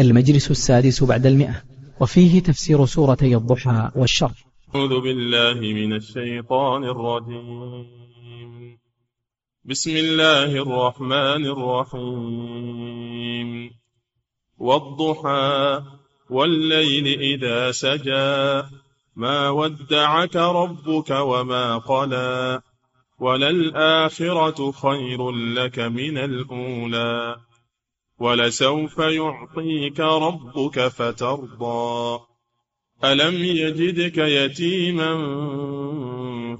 المجلس السادس بعد المئة وفيه تفسير سورتي الضحى والشرح. أعوذ بالله من الشيطان الرجيم. بسم الله الرحمن الرحيم. والضحى والليل إذا سجى ما ودعك ربك وما قلى. وللآخرة خير لك من الأولى. ولسوف يعطيك ربك فترضى. ألم يجدك يتيما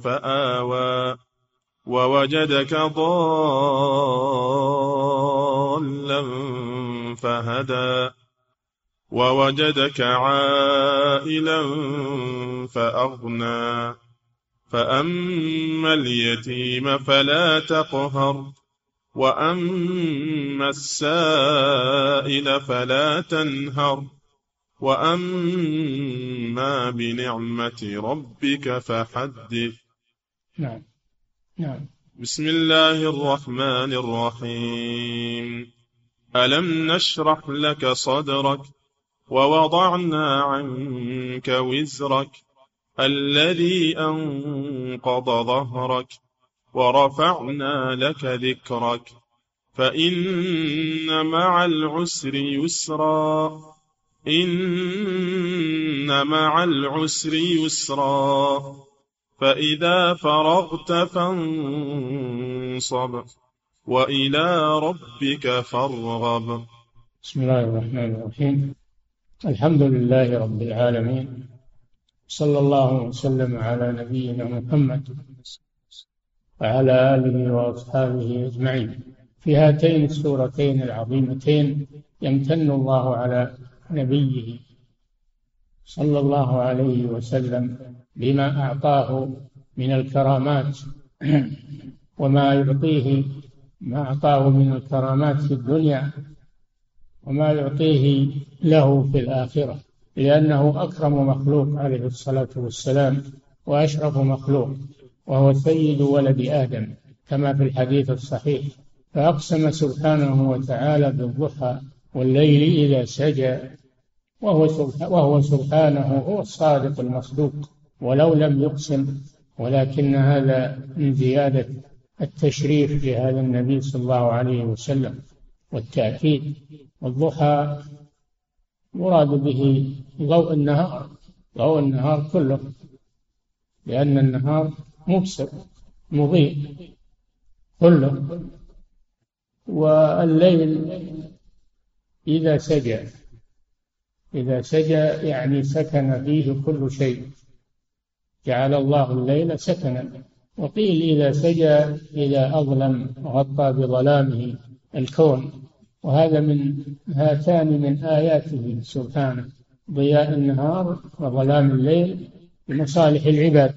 فآوى ووجدك ضالا فهدى ووجدك عائلا فأغنى. فأما اليتيم فلا تقهر. وأما السائل فلا تنهر وأما بنعمة ربك فحدث. نعم. نعم. بسم الله الرحمن الرحيم. ألم نشرح لك صدرك ووضعنا عنك وزرك الذي أنقض ظهرك ورفعنا لك ذكرك فإن مع العسر يسرا إن مع العسر يسرا فإذا فرغت فانصب وإلى ربك فارغب. بسم الله الرحمن الرحيم. الحمد لله رب العالمين صلى الله وسلم على نبينا محمد وعلى آله وأصحابه أجمعين. في هاتين السورتين العظيمتين يمتن الله على نبيه صلى الله عليه وسلم بما أعطاه من الكرامات وما يعطيه ما أعطاه من الكرامات في الدنيا وما يعطيه له في الآخرة لأنه أكرم مخلوق عليه الصلاة والسلام وأشرف مخلوق. وهو سيد ولد آدم كما في الحديث الصحيح. فأقسم سبحانه وتعالى بالضحى والليل إذا سجى وهو وهو سبحانه هو الصادق المصدوق ولو لم يقسم. ولكن هذا من زيادة التشريف لهذا النبي صلى الله عليه وسلم والتأكيد. والضحى مراد به ضوء النهار ضوء النهار كله لأن النهار مبصر مضيء كله والليل إذا سجى. إذا سجى يعني سكن فيه كل شيء. جعل الله الليل سكنا. وقيل إذا سجى إذا أظلم غطى بظلامه الكون. وهذا من هاتان من آياته سبحانه. ضياء النهار وظلام الليل لمصالح العباد.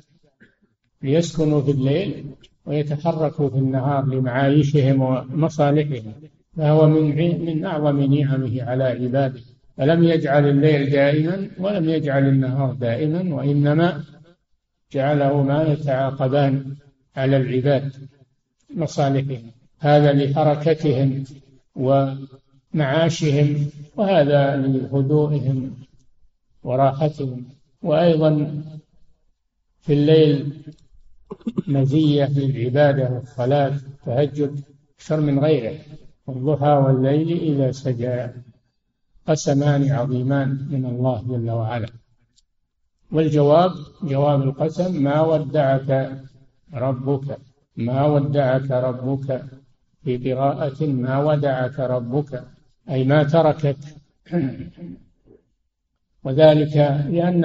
ليسكنوا في الليل ويتحركوا في النهار لمعايشهم ومصالحهم فهو من من أعظم نعمه على عباده. فلم يجعل الليل دائما ولم يجعل النهار دائما وإنما جعله ما يتعاقبان على العباد مصالحهم. هذا لحركتهم ومعاشهم وهذا لهدوئهم وراحتهم. وأيضا في الليل مزية للعبادة والصلاة تهجد أكثر من غيره والضحى والليل إذا سجى. قسمان عظيمان من الله جل وعلا. والجواب جواب القسم ما ودعك ربك؟ ما ودعك ربك؟ في قراءة ما ودعك ربك؟ أي ما تركك. وذلك لأن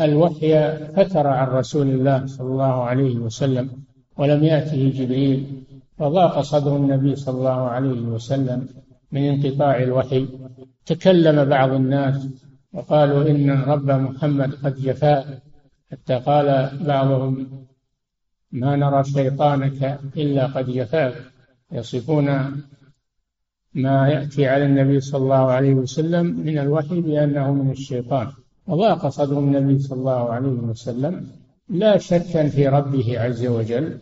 الوحي فتر عن رسول الله صلى الله عليه وسلم ولم يأته جبريل فضاق صدر النبي صلى الله عليه وسلم من انقطاع الوحي. تكلم بعض الناس وقالوا إن رب محمد قد جفاه حتى قال بعضهم ما نرى شيطانك إلا قد جفاك يصفون ما يأتي على النبي صلى الله عليه وسلم من الوحي بأنه من الشيطان. وضاق صدر النبي صلى الله عليه وسلم لا شكا في ربه عز وجل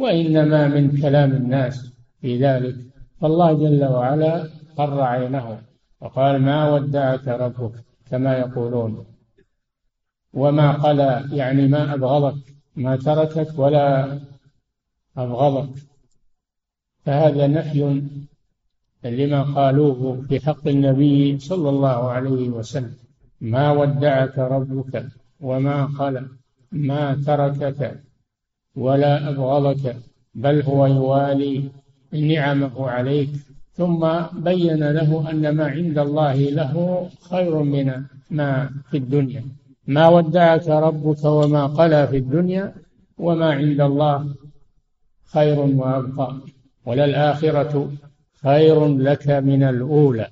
وإنما من كلام الناس في ذلك. فالله جل وعلا قر عينه وقال ما ودعك ربك كما يقولون. وما قلى يعني ما أبغضك ما تركك ولا أبغضك. فهذا نفي لما قالوه في حق النبي صلى الله عليه وسلم. ما ودعك ربك وما قلى ما تركك ولا أبغضك بل هو يوالي نعمه عليك. ثم بين له أن ما عند الله له خير من ما في الدنيا. ما ودعك ربك وما قلى في الدنيا وما عند الله خير وأبقى. وللآخرة خير لك من الأولى.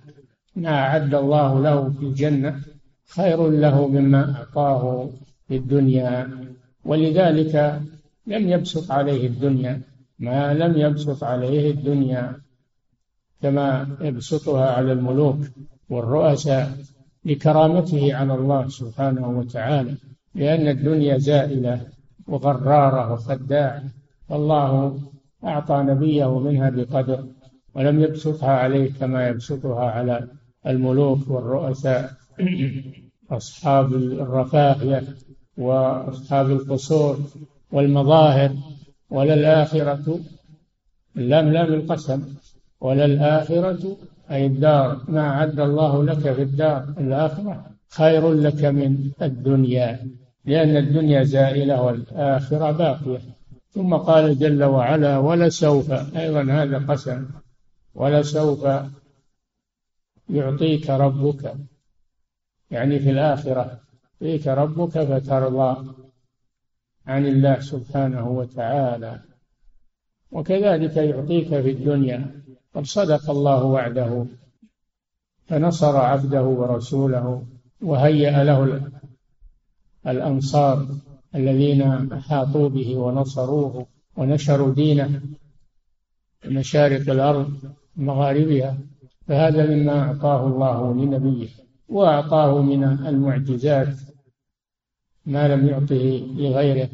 ما أعد الله له في الجنة خير له مما أعطاه في الدنيا ولذلك لم يبسط عليه الدنيا ما لم يبسط عليه الدنيا كما يبسطها على الملوك والرؤساء لكرامته على الله سبحانه وتعالى لأن الدنيا زائلة وغرارة وخداعة والله أعطى نبيه منها بقدر ولم يبسطها عليه كما يبسطها على الملوك والرؤساء. أصحاب الرفاهية وأصحاب القصور والمظاهر وللآخرة لم لم القسم وللآخرة أي الدار. ما أعد الله لك في الدار الآخرة خير لك من الدنيا لأن الدنيا زائلة والآخرة باقية. ثم قال جل وعلا ولسوف أيضا هذا قسم ولسوف يعطيك ربك يعني في الآخرة يعطيك ربك فترضى عن الله سبحانه وتعالى. وكذلك يعطيك في الدنيا قد صدق الله وعده فنصر عبده ورسوله وهيأ له الأنصار الذين أحاطوا به ونصروه ونشروا دينه في مشارق الأرض ومغاربها فهذا مما أعطاه الله لنبيه. وأعطاه من المعجزات ما لم يعطه لغيره.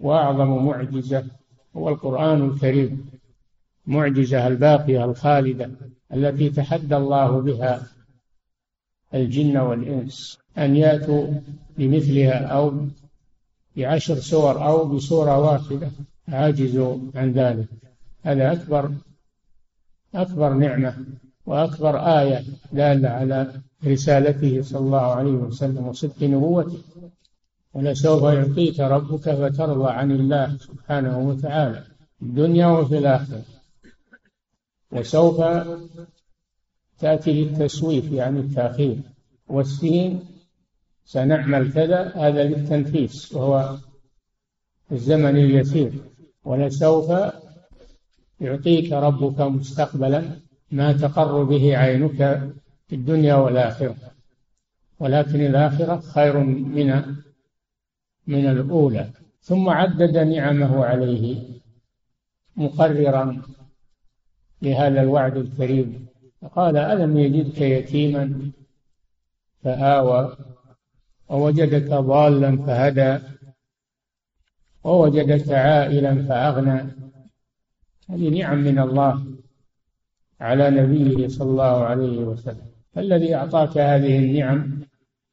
وأعظم معجزة هو القرآن الكريم معجزة الباقية الخالدة التي تحدى الله بها الجن والإنس. أن يأتوا بمثلها أو بعشر سور أو بسورة واحدة عاجزوا عن ذلك. هذا أكبر أكبر نعمة. وأكبر آية دالة على رسالته صلى الله عليه وسلم وصدق نبوته. ولسوف يعطيك ربك فترضى عن الله سبحانه وتعالى الدنيا وفي الآخرة. وسوف تأتي للتسويف يعني التأخير. والسين سنعمل كذا هذا للتنفيس وهو الزمن اليسير. ولسوف يعطيك ربك مستقبلا ما تقر به عينك في الدنيا والآخرة. ولكن الآخرة خير من من الأولى. ثم عدد نعمه عليه مقررا لهذا الوعد الكريم. قال ألم يجدك يتيما؟ فآوى. ووجدك ضالا فهدى. ووجدك عائلا فأغنى. هذه نعم من الله. على نبيه صلى الله عليه وسلم. فالذي أعطاك هذه النعم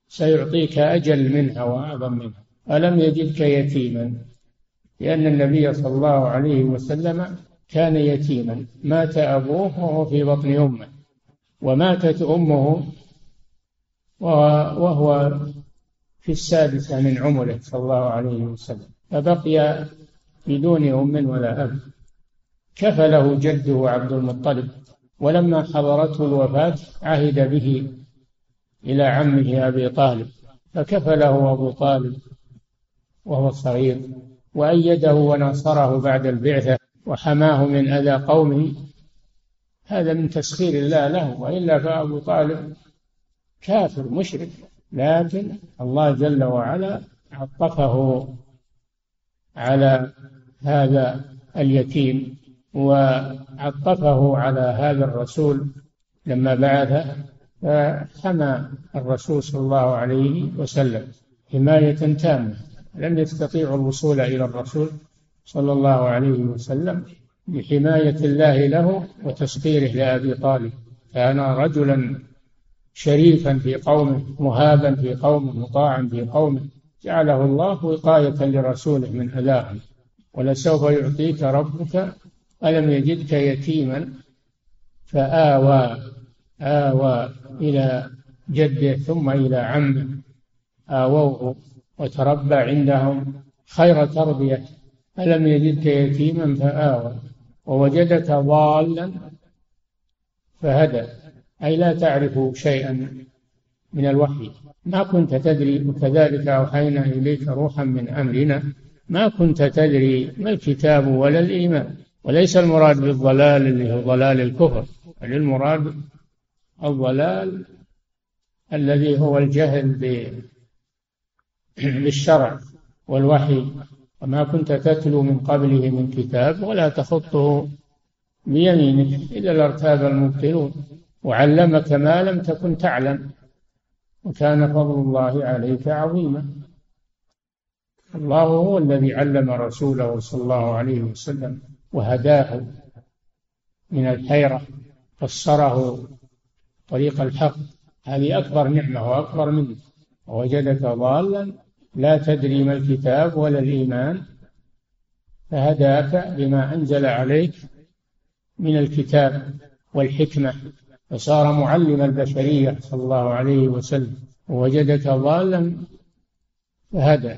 سيعطيك أجل منها وأعظم منها. ألم يجدك يتيما؟ لأن النبي صلى الله عليه وسلم كان يتيما. مات أبوه وهو في بطن أمه. وماتت أمه وهو في السادسة من عمره صلى الله عليه وسلم. فبقي بدون أم ولا أب. كفله جده عبد المطلب. ولما حضرته الوفاة عهد به إلى عمه أبي طالب فكفله أبو طالب وهو صغير وأيده ونصره بعد البعثة وحماه من أذى قومه. هذا من تسخير الله له وإلا فأبو طالب كافر مشرك لكن الله جل وعلا عطفه على هذا اليتيم وعطفه على هذا الرسول لما بعثه فحمى الرسول صلى الله عليه وسلم حماية تامة. لم يستطيعوا الوصول إلى الرسول صلى الله عليه وسلم بحماية الله له وتسخيره لأبي طالب. كان رجلا شريفا في قومه مهابا في قومه مطاعا في قومه. جعله الله وقاية لرسوله من أذاهم. ولسوف يعطيك ربك ألم يجدك يتيما فآوى آوى إلى جده ثم إلى عمه. آووه وتربى عندهم خير تربية. ألم يجدك يتيما فآوى. ووجدك ضالا فهدى. أي لا تعرف شيئا من الوحي. ما كنت تدري وكذلك أوحينا إليك روحا من أمرنا. ما كنت تدري ما الكتاب ولا الإيمان. وليس المراد بالضلال اللي هو ضلال الكفر بل المراد الضلال الذي هو الجهل بالشرع والوحي. وما كنت تتلو من قبله من كتاب ولا تخطه بيمينك إذا لارتاب المبطلون. وعلمك ما لم تكن تعلم وكان فضل الله عليك عظيما. الله هو الذي علم رسوله صلى الله عليه وسلم. وهداه من الحيرة فسره طريق الحق. هذه أكبر نعمة وأكبر منه ووجدك ضالا لا تدري ما الكتاب ولا الإيمان. فهداك بما أنزل عليك من الكتاب والحكمة. فصار معلم البشرية صلى الله عليه وسلم. ووجدك ضالا فهدى.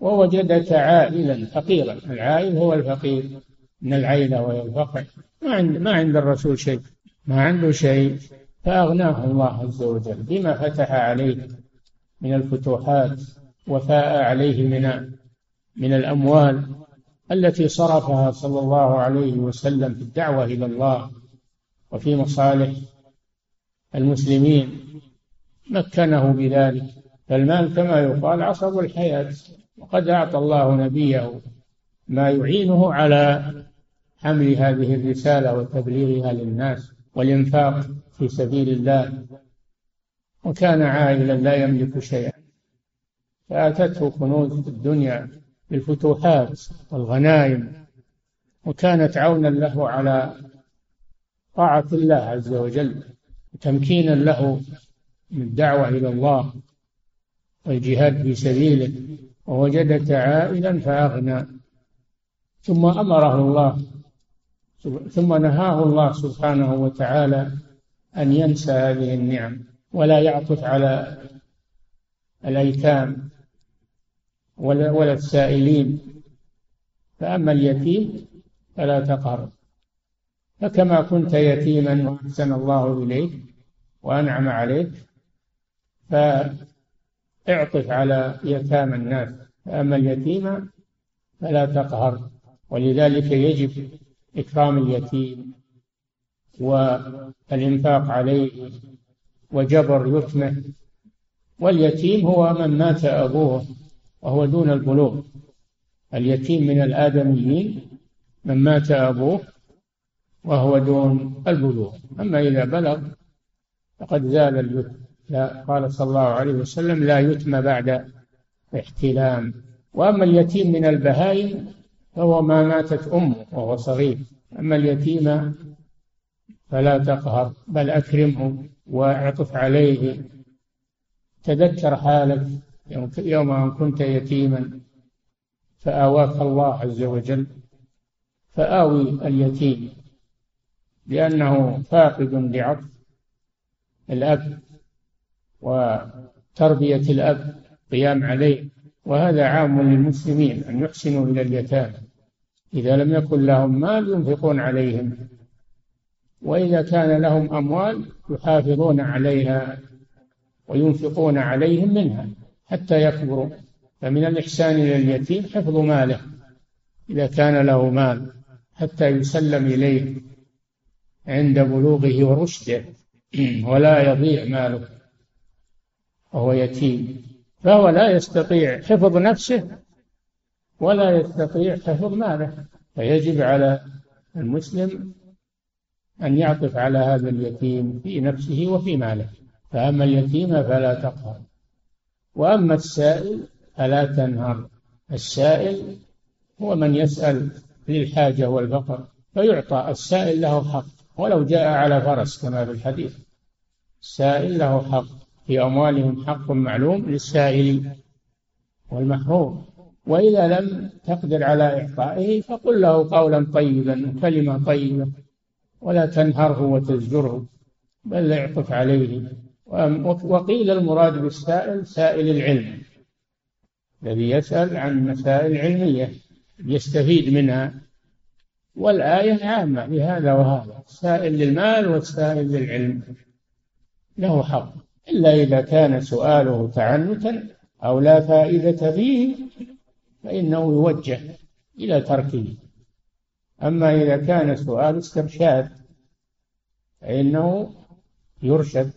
ووجدك عائلا فقيرا. العائل هو الفقير. من العيلة وهي الفقر ما عند ما عند الرسول شيء. ما عنده شيء. فأغناه الله عز وجل بما فتح عليه من الفتوحات وفاء عليه من من الأموال التي صرفها صلى الله عليه وسلم في الدعوة إلى الله وفي مصالح المسلمين. مكنه بذلك. فالمال كما يقال عصب الحياة. وقد أعطى الله نبيه ما يعينه على حمل هذه الرسالة وتبليغها للناس والإنفاق في سبيل الله. وكان عائلا لا يملك شيئا. فأتته كنوز الدنيا بالفتوحات والغنائم وكانت عونا له على طاعة الله عز وجل وتمكينا له من الدعوة إلى الله والجهاد في سبيله. ووجدك عائلا فأغنى. ثم أمره الله ثم نهاه الله سبحانه وتعالى أن ينسى هذه النعم ولا يعطف على الأيتام ولا, ولا السائلين. فأما اليتيم فلا تقهر. فكما كنت يتيما وأحسن الله إليك وأنعم عليك فاعطف على يتامى الناس. فأما اليتيم فلا تقهر ولذلك يجب إكرام اليتيم والإنفاق عليه وجبر يتمه واليتيم هو من مات أبوه وهو دون البلوغ. اليتيم من الآدميين من مات أبوه وهو دون البلوغ. أما إذا بلغ فقد زال اليتم لا قال صلى الله عليه وسلم لا يتم بعد احتلام. وأما اليتيم من البهائم فهو ما ماتت أمه وهو صغير. أما اليتيم فلا تقهر بل أكرمه واعطف عليه. تذكر حالك يوم أن كنت يتيما فآواك الله عز وجل. فآوي اليتيم لأنه فاقد لعطف الأب وتربية الأب. قيام عليه وهذا عام للمسلمين أن يحسنوا إلى اليتامى. إذا لم يكن لهم مال ينفقون عليهم وإذا كان لهم أموال يحافظون عليها وينفقون عليهم منها حتى يكبروا. فمن الإحسان إلى اليتيم حفظ ماله إذا كان له مال حتى يسلم إليه عند بلوغه ورشده ولا يضيع ماله وهو يتيم. فهو لا يستطيع حفظ نفسه ولا يستطيع حفظ ماله. فيجب على المسلم أن يعطف على هذا اليتيم في نفسه وفي ماله. فأما اليتيم فلا تقهر. وأما السائل فلا تنهر. السائل هو من يسأل للحاجة والفقر فيعطى. السائل له حق. ولو جاء على فرس كما في الحديث. السائل له حق. في أموالهم حق معلوم للسائل والمحروم. وإذا لم تقدر على إعطائه فقل له قولا طيبا كلمة طيبة ولا تنهره وتزجره بل اعطف عليه. وقيل المراد بالسائل سائل العلم الذي يسأل عن مسائل علمية يستفيد منها. والآية عامة لهذا وهذا السائل للمال والسائل للعلم له حق. إلا إذا كان سؤاله تعنتا أو لا فائدة فيه فإنه يوجه إلى تركه. أما إذا كان سؤال استرشاد فإنه يرشد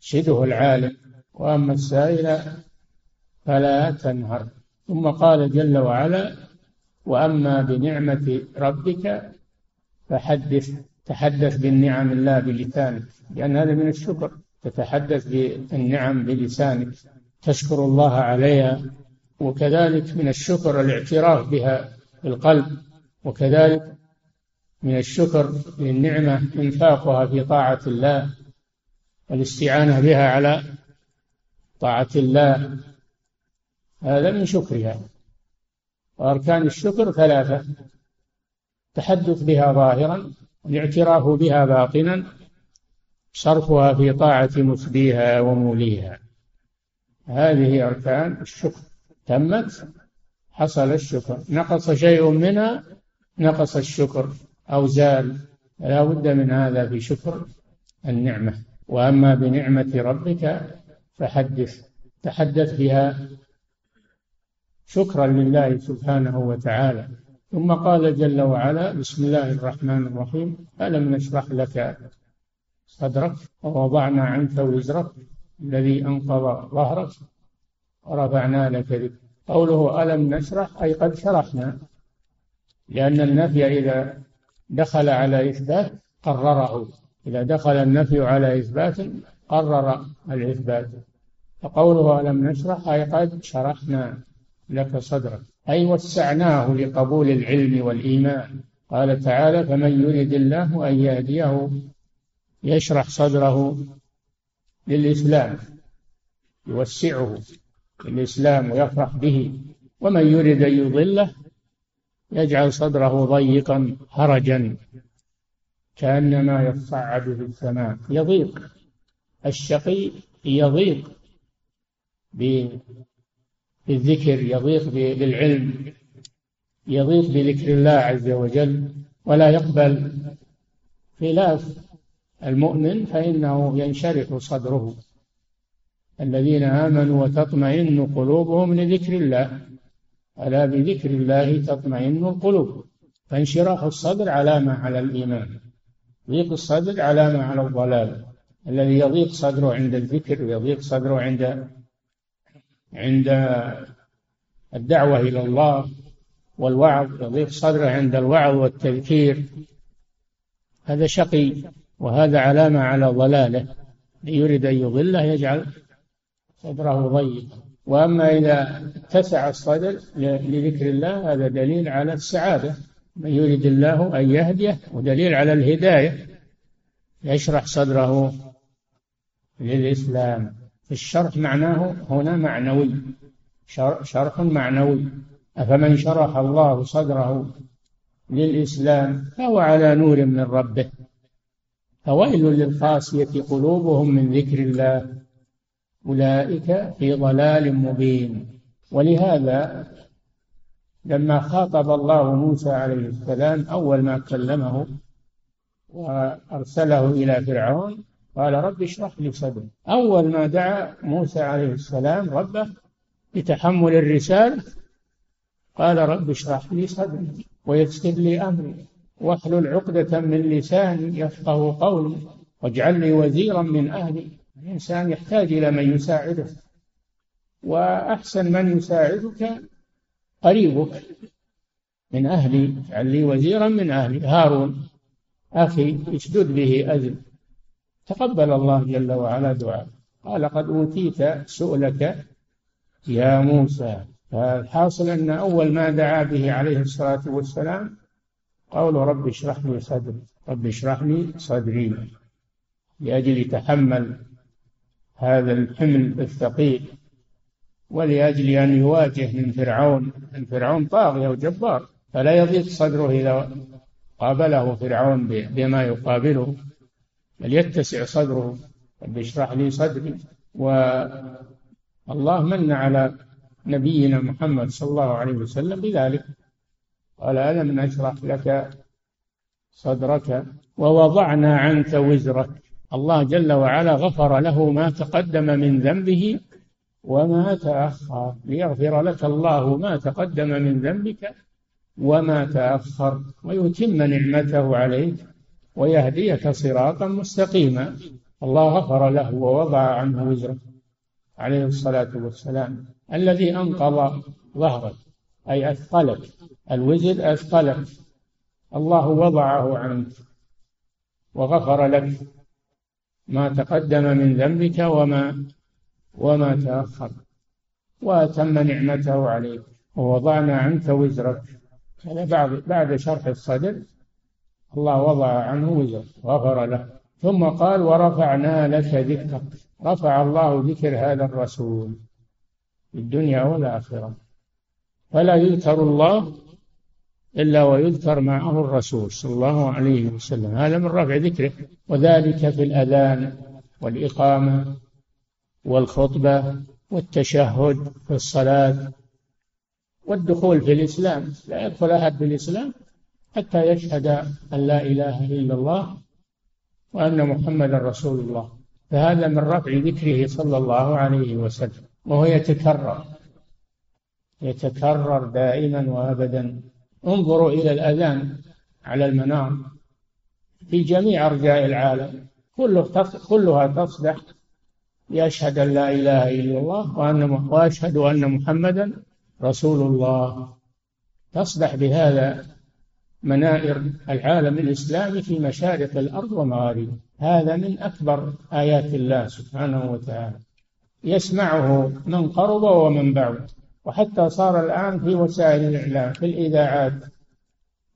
شده العالم. وأما السائل فلا تنهر. ثم قال جل وعلا وأما بنعمة ربك فحدث تحدث بالنعم الله بلسانك لأن هذا من الشكر. تتحدث بالنعم بلسانك. تشكر الله عليها وكذلك من الشكر الاعتراف بها بالقلب وكذلك من الشكر للنعمة إنفاقها في طاعة الله والاستعانة بها على طاعة الله. هذا من شكرها. وأركان الشكر ثلاثة التحدث بها ظاهرا الاعتراف بها باطنا صرفها في طاعة مسديها وموليها. هذه أركان الشكر. تمت؟ حصل الشكر. نقص شيء منها؟ نقص الشكر. أو زال. لا بد من هذا في شكر النعمة. وأما بنعمة ربك فحدث. تحدث بها شكرا لله سبحانه وتعالى. ظ قال جل وعلا بسم الله الرحمن الرحيم. ألم نشرح لك صدرك ووضعنا عنك وزرك الذي أنقض ظهرك ورفعنا لك ذكرك. قوله ألم نشرح؟ أي قد شرحنا. لأن النفي إذا دخل على إثبات قرره. إذا دخل النفي على إثبات قرر الإثبات. فقوله ألم نشرح؟ أي قد شرحنا لك صدرك. أي وسعناه لقبول العلم والإيمان. قال تعالى فمن يرد الله أن يهديه يشرح صدره للإسلام يوسعه الإسلام ويفرح به ومن يرد أن يضله يجعل صدره ضيقا هرجا كأنما يصعد في السماء يضيق الشقي يضيق بالذكر يضيق بالعلم يضيق بذكر الله عز وجل ولا يقبل خلاف المؤمن فإنه ينشرح صدره. الذين آمنوا وتطمئن قلوبهم لذكر الله ألا بذكر الله تطمئن القلوب. فانشراح الصدر علامة على الإيمان. ضيق الصدر علامة على الضلال. الذي يضيق صدره عند الذكر ويضيق صدره عند عند الدعوة إلى الله والوعظ يضيق صدره عند الوعظ والتذكير. هذا شقي. وهذا علامة على ضلاله. يريد أن يضله يجعل صدره ضيقا وأما إذا اتسع الصدر لذكر الله هذا دليل على السعادة. من يريد الله أن يهديه ودليل على الهداية. يشرح صدره للإسلام. الشرح معناه هنا معنوي. شرح معنوي. أفمن شرح الله صدره للإسلام فهو على نور من ربه. فويل للقاسية قلوبهم من ذكر الله. أولئك في ضلال مبين. ولهذا لما خاطب الله موسى عليه السلام أول ما كلمه وأرسله إلى فرعون قال رب اشرح لي صدري. أول ما دعا موسى عليه السلام ربه لتحمل الرسالة قال رب اشرح لي صدري ويسر لي أمري. واحلل عقدة من لساني يفقه قولي واجعل لي وزيرا من أهلي. الإنسان يحتاج إلى من يساعده. وأحسن من يساعدك قريبك من أهلي. اجعل لي وزيرا من أهلي. هارون أخي اشدد به أزل تقبل الله جل وعلا دعاء قال قد أوتيت سؤلك يا موسى. فالحاصل أن أول ما دعا به عليه الصلاة والسلام قول رب اشرح لي صدري. رب اشرح لي صدري. لأجل يتحمل هذا الحمل الثقيل ولأجل أن يواجه من فرعون. من فرعون طاغية وجبار فلا يضيق صدره إذا قابله فرعون بما يقابله بل يتسع صدره. رب اشرح لي صدري. والله من على نبينا محمد صلى الله عليه وسلم بذلك. قال ألم نشرح لك صدرك ووضعنا عنك وزرك. الله جل وعلا غفر له ما تقدم من ذنبه وما تأخر. ليغفر لك الله ما تقدم من ذنبك وما تأخر. ويتم نعمته عليك ويهديك صراطا مستقيما. الله غفر له ووضع عنه وزره. عليه الصلاة والسلام. الذي أنقض ظهرك أي أثقلك. الوزر أثقلك الله وضعه عنك وغفر لك ما تقدم من ذنبك وما وما تأخر. وأتم نعمته عليك. ووضعنا عنك وزرك. هذا بعد بعد شرح الصدر. الله وضع عنه وزر غفر له. ثم قال ورفعنا لك ذكرك. رفع الله ذكر هذا الرسول في الدنيا والآخرة. فلا يذكر الله إلا ويذكر معه الرسول صلى الله عليه وسلم. هذا من رفع ذكره. وذلك في الأذان والإقامة والخطبة والتشهد في الصلاة والدخول في الإسلام. لا يدخل أحد في الإسلام حتى يشهد أن لا إله إلا الله وأن محمدا رسول الله. فهذا من رفع ذكره صلى الله عليه وسلم. وهو يتكرر. يتكرر دائما وأبدا. انظروا إلى الأذان على المنار في جميع أرجاء العالم. كله كلها تصدح لاشهد أن لا إله إلا الله وأن وأشهد أن محمدا رسول الله. تصدح بهذا منائر العالم الإسلامي في مشارق الأرض ومغاربها هذا من أكبر آيات الله سبحانه وتعالى. يسمعه من قرب ومن بعد. وحتى صار الآن في وسائل الإعلام في الإذاعات.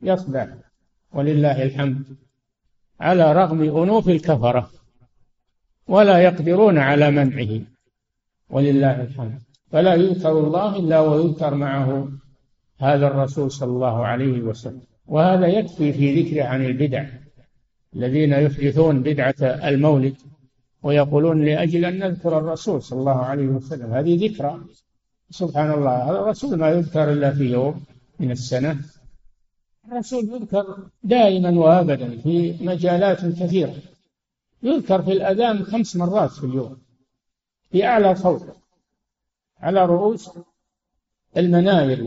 يصدع ولله الحمد على رغم أنوف الكفرة ولا يقدرون على منعه. ولله الحمد. فلا يذكر الله إلا ويذكر معه هذا الرسول صلى الله عليه وسلم. وهذا يكفي في ذكره عن البدع. الذين يحدثون بدعة المولد ويقولون لأجل أن نذكر الرسول صلى الله عليه وسلم. هذه ذكرى. سبحان الله. الرسول ما يذكر إلا في يوم من السنة. الرسول يذكر دائما وأبدا في مجالات كثيرة. يذكر في الأذان خمس مرات في اليوم في أعلى صوت على رؤوس المناير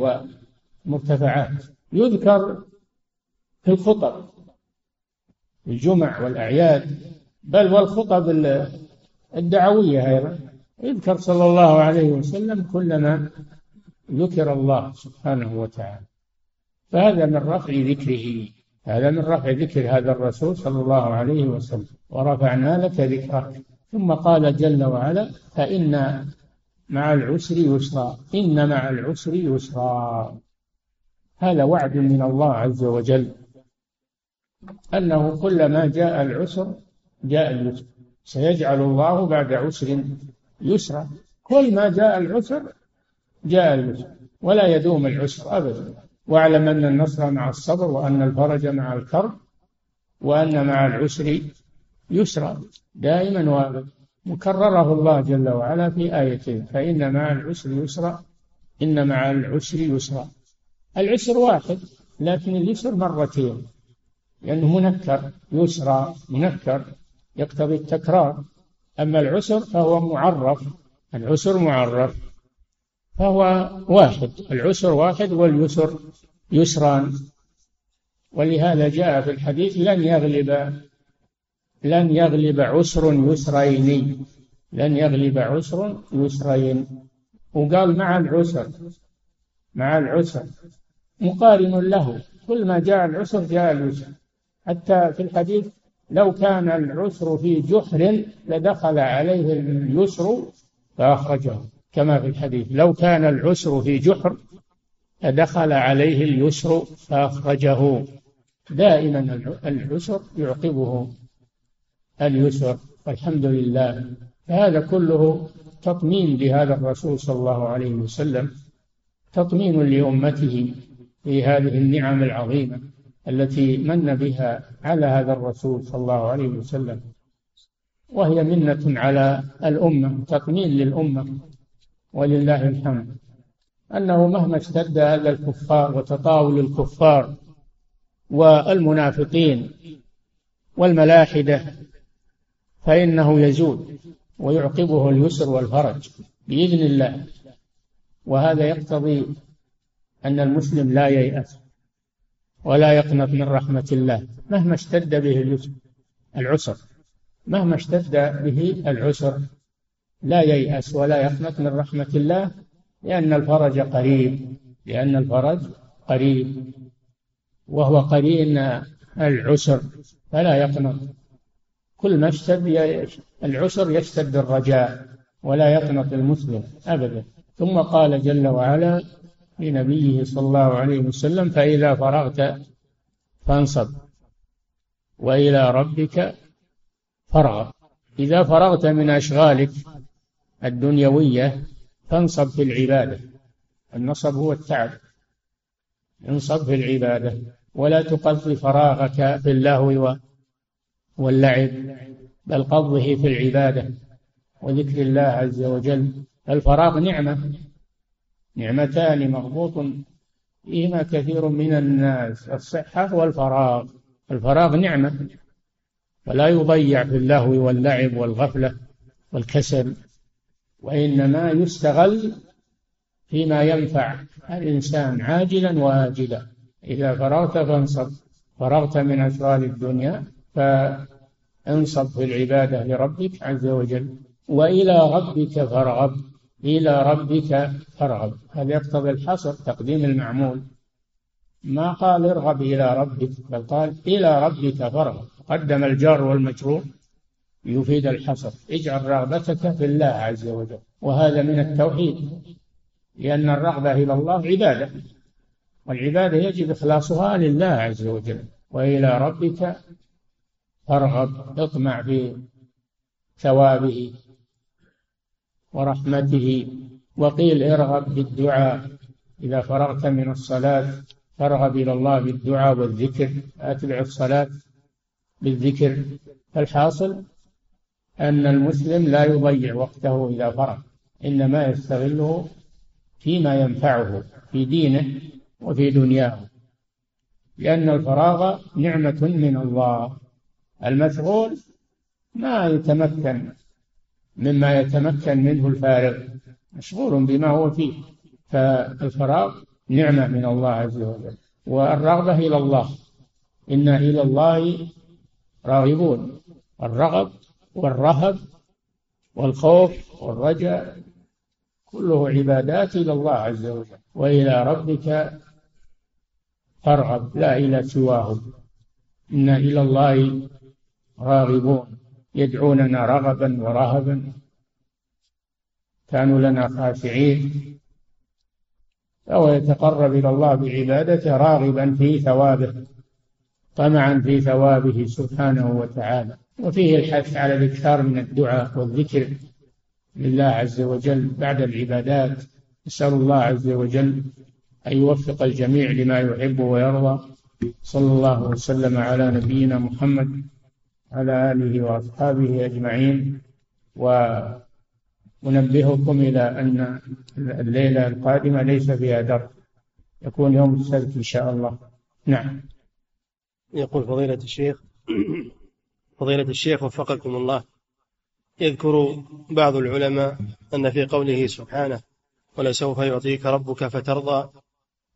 والمرتفعات. يذكر في الخطب الجمع والأعياد. بل والخطب الدعوية أيضا. يذكر صلى الله عليه وسلم كلما ذكر الله سبحانه وتعالى. فهذا من رفع ذكره هذا من رفع ذكر هذا الرسول صلى الله عليه وسلم ورفعنا لك ذكرك. ثم قال جل وعلا فإن مع العسر يسرا إن مع العسر يسرا. هذا وعد من الله عز وجل أنه كلما جاء العسر جاء اليسر. سيجعل الله بعد عسر يسرا كل ما جاء العسر جاء اليسر ولا يدوم العسر أبدا. واعلم أن النصر مع الصبر وأن الفرج مع الكرب وأن مع العسر يسرا دائما وابدا. مكرره الله جل وعلا في آيتين. فإن مع العسر يسرا إن مع العسر يسرا العسر واحد لكن اليسر مرتين. لأنه منكر يسرى منكر. يقتضي التكرار. أما العسر فهو معرف العسر معرف فهو واحد العسر واحد واليسر يسران. ولهذا جاء في الحديث لن يغلب لن يغلب عسر يسرين لن يغلب عسر يسرين. وقال مع العسر مع العسر مقارن له كل ما جاء العسر جاء اليسر. حتى في الحديث لو كان العسر في جحر لدخل عليه اليسر فأخرجه. كما في الحديث لو كان العسر في جحر لدخل عليه اليسر فأخرجه. دائما العسر يعقبه اليسر والحمد لله. هذا كله تطمين لهذا الرسول صلى الله عليه وسلم تطمين لأمته في هذه النعم العظيمة. التي من بها على هذا الرسول صلى الله عليه وسلم وهي منة على الأمة تطمين للأمة ولله الحمد. أنه مهما اشتد هذا الكفار وتطاول الكفار والمنافقين والملاحدة فإنه يزول ويعقبه اليسر والفرج بإذن الله. وهذا يقتضي أن المسلم لا ييأس. ولا يقنط من رحمة الله مهما اشتد به العسر. مهما اشتد به العسر. لا ييأس ولا يقنط من رحمة الله لأن الفرج قريب لأن الفرج قريب. وهو قرين العسر فلا يقنط. كل ما اشتد العسر يشتد الرجاء ولا يقنط المسلم أبدا. ثم قال جل وعلا لنبيه صلى الله عليه وسلم فإذا فرغت فانصب وإلى ربك فرغ إذا فرغت من أشغالك الدنيوية فانصب في العبادة. النصب هو التعب. انصب في العبادة. ولا تقضي فراغك في اللهو واللعب بل قضه في العبادة وذكر الله عز وجل. الفراغ نعمة. نعمتان مغبوط فيهما كثير من الناس الصحة والفراغ. الفراغ نعمة فلا يضيع في اللهو واللعب والغفلة والكسل وإنما يستغل فيما ينفع الإنسان عاجلا وآجلا. إذا فرغت فانصب فرغت من أشغال الدنيا فانصب في العبادة لربك عز وجل وإلى ربك فارغب. إلى ربك فارغب. هذا يقتضي الحصر تقديم المعمول؟ ما قال ارغب إلى ربك بل قال إلى ربك فارغب. قدم الجار والمجرور يفيد الحصر. اجعل رغبتك في الله عز وجل. وهذا من التوحيد لأن الرغبة إلى الله عبادة. والعبادة يجب إخلاصها لله عز وجل. وإلى ربك فارغب. اطمع في ثوابه. ورحمته وقيل ارغب بالدعاء. إذا فرغت من الصلاة فارغب إلى الله بالدعاء والذكر أتبع الصلاة بالذكر. فالحاصل أن المسلم لا يضيع وقته إذا فرغ إنما يستغله فيما ينفعه في دينه وفي دنياه. لأن الفراغ نعمة من الله. المشغول ما يتمكن مما يتمكن منه الفارغ مشغول بما هو فيه. فالفراغ نعمة من الله عز وجل. والرغبة إلى الله. إنا إلى الله راغبون. الرغب والرهب والخوف والرجاء كله عبادات إلى الله عز وجل. وإلى ربك فارغب. لا إلى سواه إنا إلى الله راغبون. يدعوننا رغبا ورهبا. كانوا لنا خاشعين. فهو يتقرب إلى الله بعبادته راغبا في ثوابه طمعا في ثوابه سبحانه وتعالى. وفيه الحث على الإكثار من الدعاء والذكر لله عز وجل بعد العبادات. نسأل الله عز وجل أن يوفق الجميع لما يحب ويرضى. صلى الله وسلم على نبينا محمد على آله وأصحابه أجمعين وننبهكم إلى أن الليلة القادمة ليس فيها درس. يكون يوم السبت إن شاء الله. نعم. يقول فضيلة الشيخ فضيلة الشيخ وفقكم الله. يذكر بعض العلماء أن في قوله سبحانه ولسوف يعطيك ربك فترضى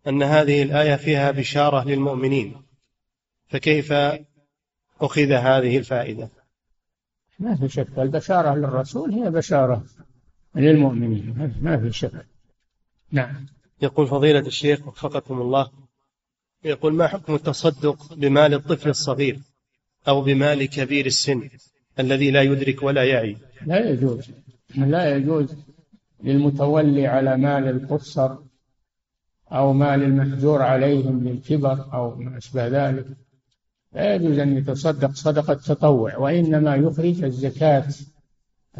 أن هذه الآية فيها بشارة للمؤمنين. فكيف أخذ هذه الفائدة. ما في شك. البشارة للرسول هي بشارة للمؤمنين. ما في شك. نعم. يقول فضيلة الشيخ وفقكم الله. يقول ما حكم التصدق بمال الطفل الصغير أو بمال كبير السن الذي لا يدرك ولا يعي؟ لا يجوز. لا يجوز للمتولي على مال القصر أو مال المحجور عليهم للكبر أو ما أشبه ذلك. لا يجوز أن يتصدق صدقة تطوع وإنما يخرج الزكاة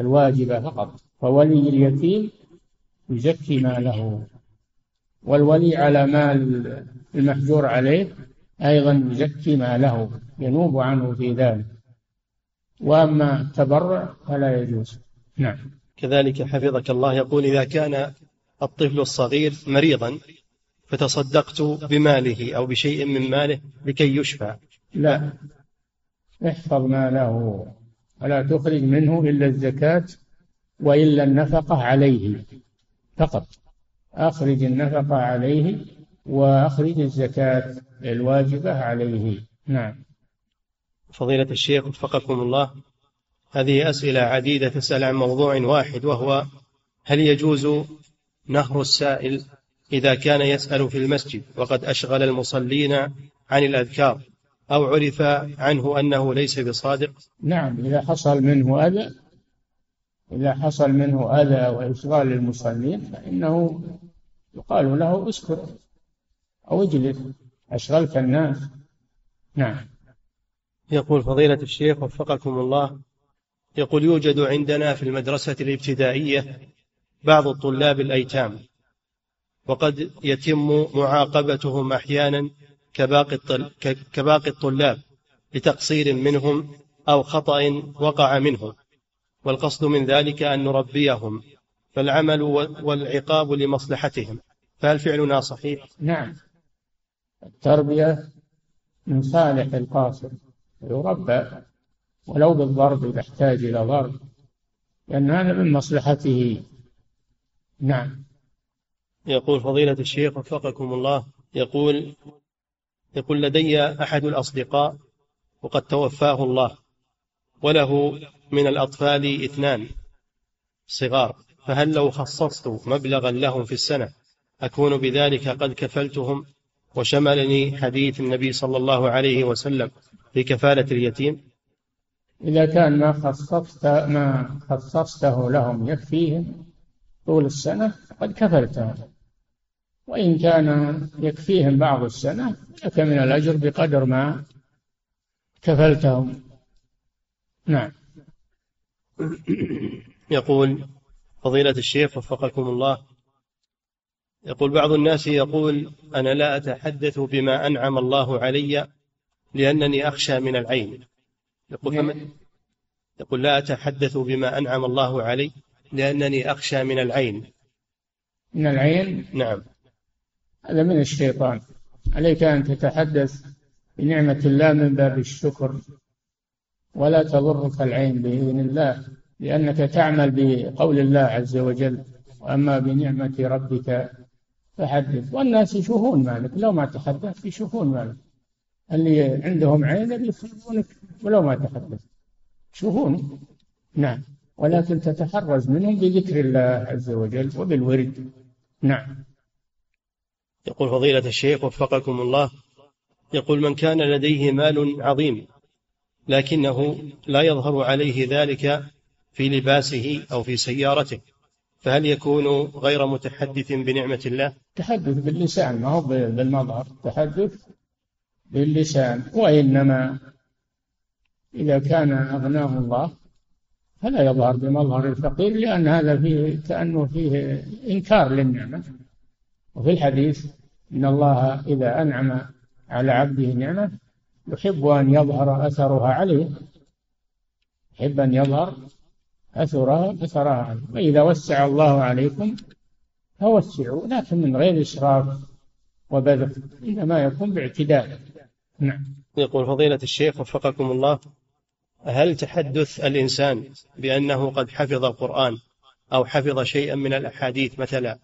الواجبة فقط. فولي اليتيم يزكي ماله. والولي على مال المحجور عليه أيضا يزكي ماله ينوب عنه في ذلك. وأما التبرع فلا يجوز. نعم. كذلك حفظك الله يقول إذا كان الطفل الصغير مريضا فتصدقت بماله أو بشيء من ماله لكي يشفى. لا. احفظ ماله ولا تخرج منه إلا الزكاة وإلا النفقة عليه. فقط. أخرج النفقة عليه وأخرج الزكاة الواجبة عليه. نعم. فضيلة الشيخ وفقكم الله. هذه أسئلة عديدة تسأل عن موضوع واحد وهو هل يجوز نهر السائل إذا كان يسأل في المسجد؟ وقد أشغل المصلين عن الأذكار. أو عرف عنه أنه ليس بصادق؟ نعم إذا حصل منه أذى إذا حصل منه أذى وإشغال المصلين فإنه يقال له اسكت أو اجلس. أشغلت الناس. نعم. يقول فضيلة الشيخ وفقكم الله يقول يوجد عندنا في المدرسة الابتدائية بعض الطلاب الأيتام وقد يتم معاقبتهم أحيانا كباقي كباقي الطلاب لتقصير منهم أو خطأ وقع منهم. والقصد من ذلك أن نربيهم فالعمل والعقاب لمصلحتهم. فهل فعلنا صحيح؟ نعم. التربية من صالح القاصر يربى ولو بالضرب إذا احتاج إلى ضرب لأن هذا من مصلحته. نعم. يقول فضيلة الشيخ وفقكم الله يقول يقول لدي أحد الأصدقاء وقد توفاه الله وله من الأطفال اثنان صغار فهل لو خصصت مبلغا لهم في السنة أكون بذلك قد كفلتهم وشملني حديث النبي صلى الله عليه وسلم في كفالة اليتيم؟ إذا كان ما خصصت ما خصصته لهم يكفيهم طول السنة قد كفلتهم. وإن كان يكفيهم بعض السنة لك من الأجر بقدر ما كفلتهم. نعم. يقول فضيلة الشيخ وفقكم الله يقول بعض الناس يقول أنا لا أتحدث بما أنعم الله علي لأنني أخشى من العين. يقول فمن يقول لا أتحدث بما أنعم الله علي لأنني أخشى من العين. من العين؟ نعم. هذا من الشيطان. عليك أن تتحدث بنعمة الله من باب الشكر. ولا تضرك العين بإذن الله لأنك تعمل بقول الله عز وجل وأما بنعمة ربك فحدث. والناس يشوفون مالك لو ما تحدثت يشوفون مالك. اللي عندهم عين يصيبونك ولو ما تحدث يشوفون. نعم. ولكن تتحرز منهم بذكر الله عز وجل وبالورد. نعم. يقول فضيلة الشيخ وفقكم الله يقول من كان لديه مال عظيم لكنه لا يظهر عليه ذلك في لباسه أو في سيارته فهل يكون غير متحدث بنعمة الله؟ تحدث باللسان ما هو بالمظهر تحدث باللسان وإنما إذا كان أغناه الله فلا يظهر بمظهر الفقير لأن هذا فيه كأنه فيه إنكار للنعمة وفي الحديث إن الله إذا أنعم على عبده نعمة يحب أن يظهر أثرها عليه. يحب أن يظهر أثرها أثرها عليه. وإذا وسع الله عليكم فوسعوا لكن من غير إسراف وبذخ إنما يكون باعتدال. نعم. يقول فضيلة الشيخ وفقكم الله هل تحدث الإنسان بأنه قد حفظ القرآن أو حفظ شيئا من الأحاديث مثلا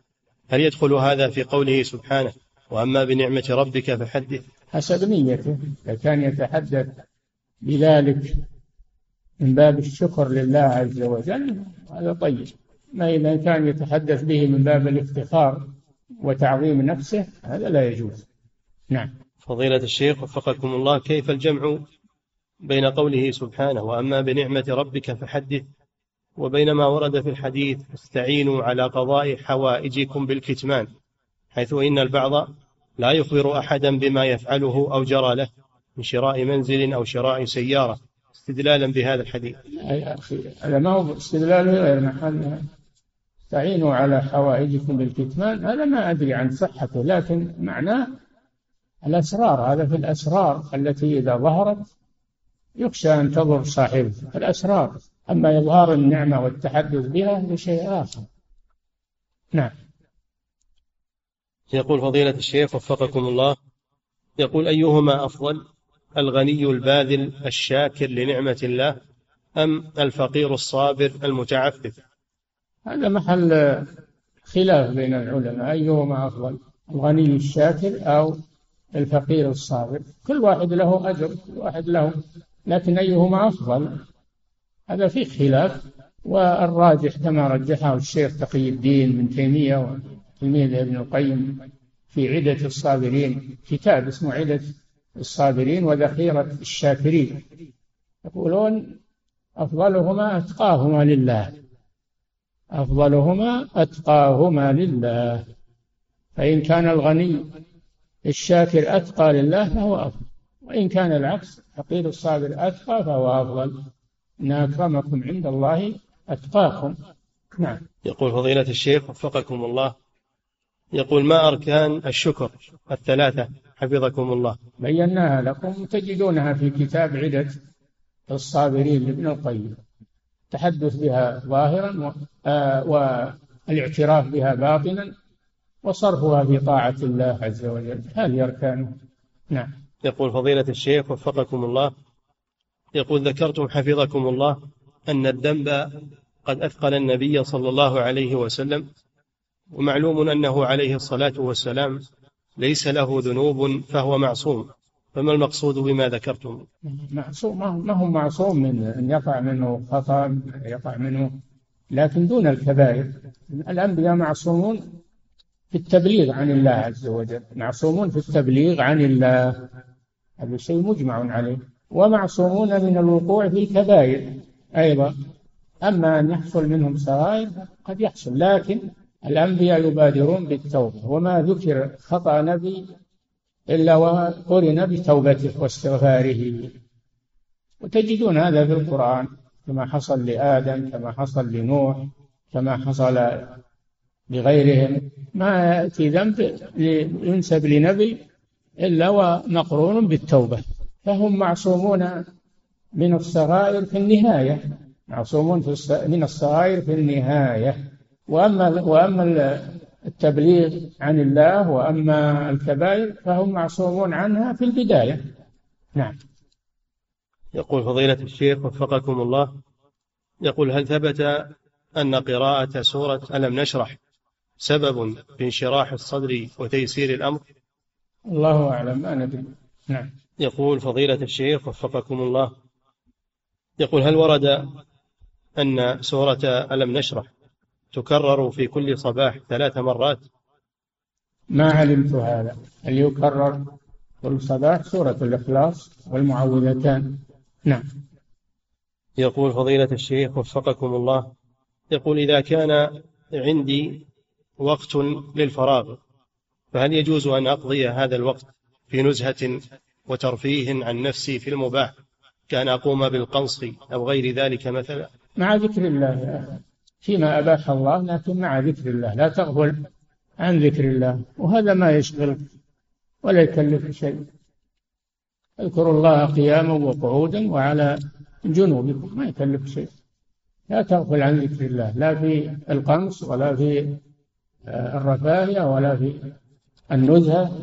هل يدخل هذا في قوله سبحانه وأما بنعمة ربك فحدث؟ حسب نيته. إذا كان يتحدث بذلك من باب الشكر لله عز وجل هذا طيب. ما إذا كان يتحدث به من باب الافتخار وتعظيم نفسه هذا لا يجوز. نعم. فضيلة الشيخ وفقكم الله كيف الجمع بين قوله سبحانه وأما بنعمة ربك فحدث؟ وبين ما ورد في الحديث استعينوا على قضاء حوائجكم بالكتمان حيث إن البعض لا يخبر أحدا بما يفعله أو جرى له من شراء منزل أو شراء سيارة استدلالا بهذا الحديث. يا أخي هذا ما هو استدلال غير محل تعينوا على حوائجكم بالكتمان هذا ما أدري عن صحته لكن معناه الأسرار. هذا في الأسرار التي إذا ظهرت يخشى أن تضر صاحبها الأسرار. أما إظهار النعمة والتحدث بها هذا شيء آخر. نعم. يقول فضيلة الشيخ وفقكم الله يقول أيهما أفضل الغني الباذل الشاكر لنعمة الله أم الفقير الصابر المتعفف؟ هذا محل خلاف بين العلماء. أيهما أفضل الغني الشاكر أو الفقير الصابر؟ كل واحد له أجر كل واحد له لكن أيهما أفضل؟ هذا فيه خلاف والراجح كما رجحه الشيخ تقي الدين من تيمية وتلميذ ابن القيم في عدة الصابرين كتاب اسمه عدة الصابرين وذخيرة الشاكرين. يقولون أفضلهما أتقاهما لله. أفضلهما أتقاهما لله. فإن كان الغني الشاكر أتقى لله فهو أفضل وإن كان العكس فقير الصابر أتقى فهو أفضل. إن أكرمكم عند الله أتقاكم. نعم. يقول فضيلة الشيخ وفقكم الله. يقول ما أركان الشكر الثلاثة؟ حفظكم الله. بيناها لكم تجدونها في كتاب عدة الصابرين لابن القيم. التحدث بها ظاهرا آه، والاعتراف بها باطنا وصرفها في طاعة الله عز وجل. هذه أركانه. نعم. يقول فضيلة الشيخ وفقكم الله. يقول ذكرتم حفظكم الله أن الذنب قد أثقل النبي صلى الله عليه وسلم ومعلوم أنه عليه الصلاة والسلام ليس له ذنوب فهو معصوم. فما المقصود بما ذكرتم؟ معصوم ما هو معصوم من أن يقع منه خطأ يقع منه لكن دون الكبائر. الأنبياء معصومون في التبليغ عن الله عز وجل معصومون في التبليغ عن الله. هذا شيء مجمع عليه. ومعصومون من الوقوع في الكبائر. أيضا أما أن يحصل منهم صغائر قد يحصل لكن الأنبياء يبادرون بالتوبة. وما ذكر خطأ نبي إلا وقرن بتوبته واستغفاره. وتجدون هذا في القرآن كما حصل لآدم كما حصل لنوح كما حصل لغيرهم. ما يأتي ذنب ينسب لنبي إلا ومقرون بالتوبة. فهم معصومون من الصغائر في النهاية. معصومون في من الصغائر في النهاية. وأما وأما التبليغ عن الله وأما الكبائر فهم معصومون عنها في البداية. نعم. يقول فضيلة الشيخ وفقكم الله يقول هل ثبت أن قراءة سورة ألم نشرح سبب في انشراح الصدر وتيسير الأمر؟ الله أعلم ندري نعم. يقول فضيلة الشيخ وفقكم الله. يقول هل ورد أن سورة ألم نشرح تكرر في كل صباح ثلاث مرات؟ ما علمت هذا. هل يكرر كل صباح سورة الإخلاص والمعوذتان؟ نعم. يقول فضيلة الشيخ وفقكم الله. يقول إذا كان عندي وقت للفراغ فهل يجوز أن أقضي هذا الوقت في نزهة وترفيه عن نفسي في المباح كأن أقوم بالقنص أو غير ذلك مثلا. مع ذكر الله فيما أباح الله لكن مع ذكر الله. لا تغفل عن ذكر الله. وهذا ما يشغلك ولا يكلف شيء. اذكروا الله قياما وقعودا وعلى جنوبكم ما يكلف شيء. لا تغفل عن ذكر الله. لا في القنص ولا في آه، الرفاهية ولا في النزهة.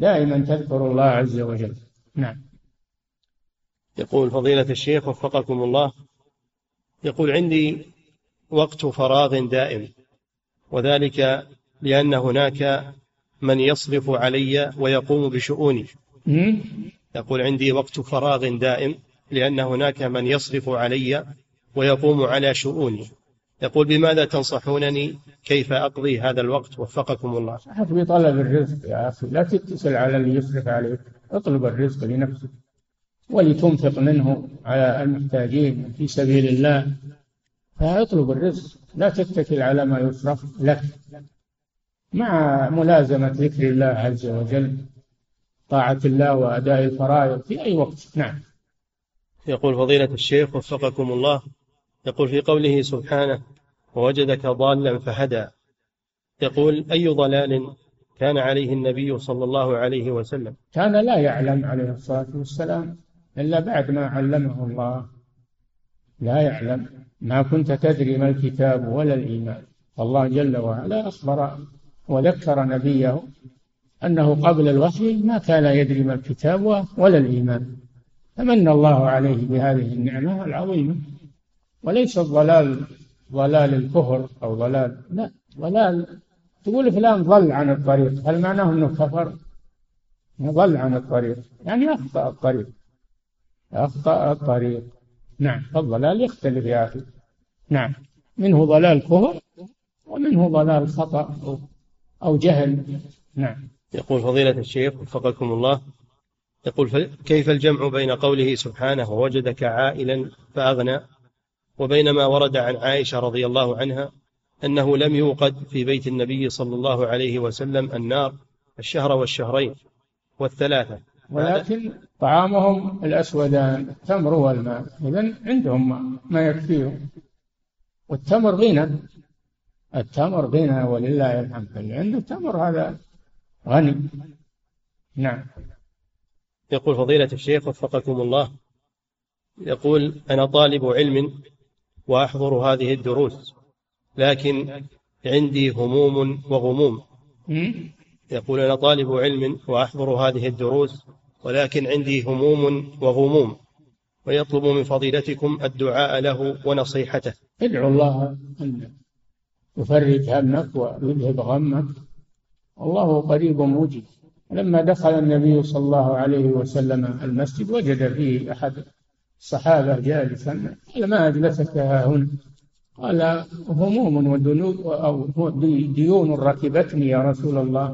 دائما تذكر الله عز وجل. نعم. يقول فضيلة الشيخ وفقكم الله يقول عندي وقت فراغ دائم وذلك لأن هناك من يصرف علي ويقوم بشؤوني. يقول عندي وقت فراغ دائم لأن هناك من يصرف علي ويقوم على شؤوني. يقول بماذا تنصحونني؟ كيف أقضي هذا الوقت؟ وفقكم الله. صحت بطلب الرزق يا أخي لا تتصل على اللي يصرف عليك. اطلب الرزق لنفسك ولتنفق منه على المحتاجين في سبيل الله. فاطلب الرزق لا تتكل على ما يصرف لك. مع ملازمة ذكر الله عز وجل طاعة الله وأداء الفرائض في أي وقت. نعم. يقول فضيلة الشيخ وفقكم الله. يقول في قوله سبحانه ووجدك ضالا فهدى. يقول أي ضلال كان عليه النبي صلى الله عليه وسلم؟ كان لا يعلم عليه الصلاة والسلام إلا بعد ما علمه الله. لا يعلم. ما كنت تدري ما الكتاب ولا الإيمان. الله جل وعلا أخبر وذكر نبيه أنه قبل الوحي ما كان يدري ما الكتاب ولا الإيمان. فمن الله عليه بهذه النعمة العظيمة. وليس الضلال ضلال الكفر أو ضلال لا ضلال. تقول فلان ضل عن الطريق هل معناه أنه كفر؟ ضل عن الطريق يعني أخطأ الطريق. أخطأ الطريق. نعم فالضلال يختلف يا أخي. نعم منه ضلال كفر ومنه ضلال خطأ أو جهل. نعم. يقول فضيلة الشيخ وفقكم الله يقول كيف الجمع بين قوله سبحانه ووجدك عائلا فأغنى؟ وبين ما ورد عن عائشة رضي الله عنها أنه لم يوقد في بيت النبي صلى الله عليه وسلم النار الشهر والشهرين والثلاثة. ولكن طعامهم الأسودان التمر والماء. إذا عندهم ما يكفيهم والتمر غنى. التمر غنى ولله الحمد. اللي عنده تمر هذا غني. نعم. يقول فضيلة الشيخ وفقكم الله يقول أنا طالب علم وأحضر هذه الدروس لكن عندي هموم وغموم. يقول أنا طالب علم وأحضر هذه الدروس ولكن عندي هموم وغموم ويطلب من فضيلتكم الدعاء له ونصيحته. ادعو الله أن يفرج همك ويذهب غمك. والله قريب مجيب لما دخل النبي صلى الله عليه وسلم المسجد وجد فيه أحد الصحابة جالسا. قال ما أجلسك ها هنا؟ قال هموم ودنوب أو ديون ركبتني يا رسول الله.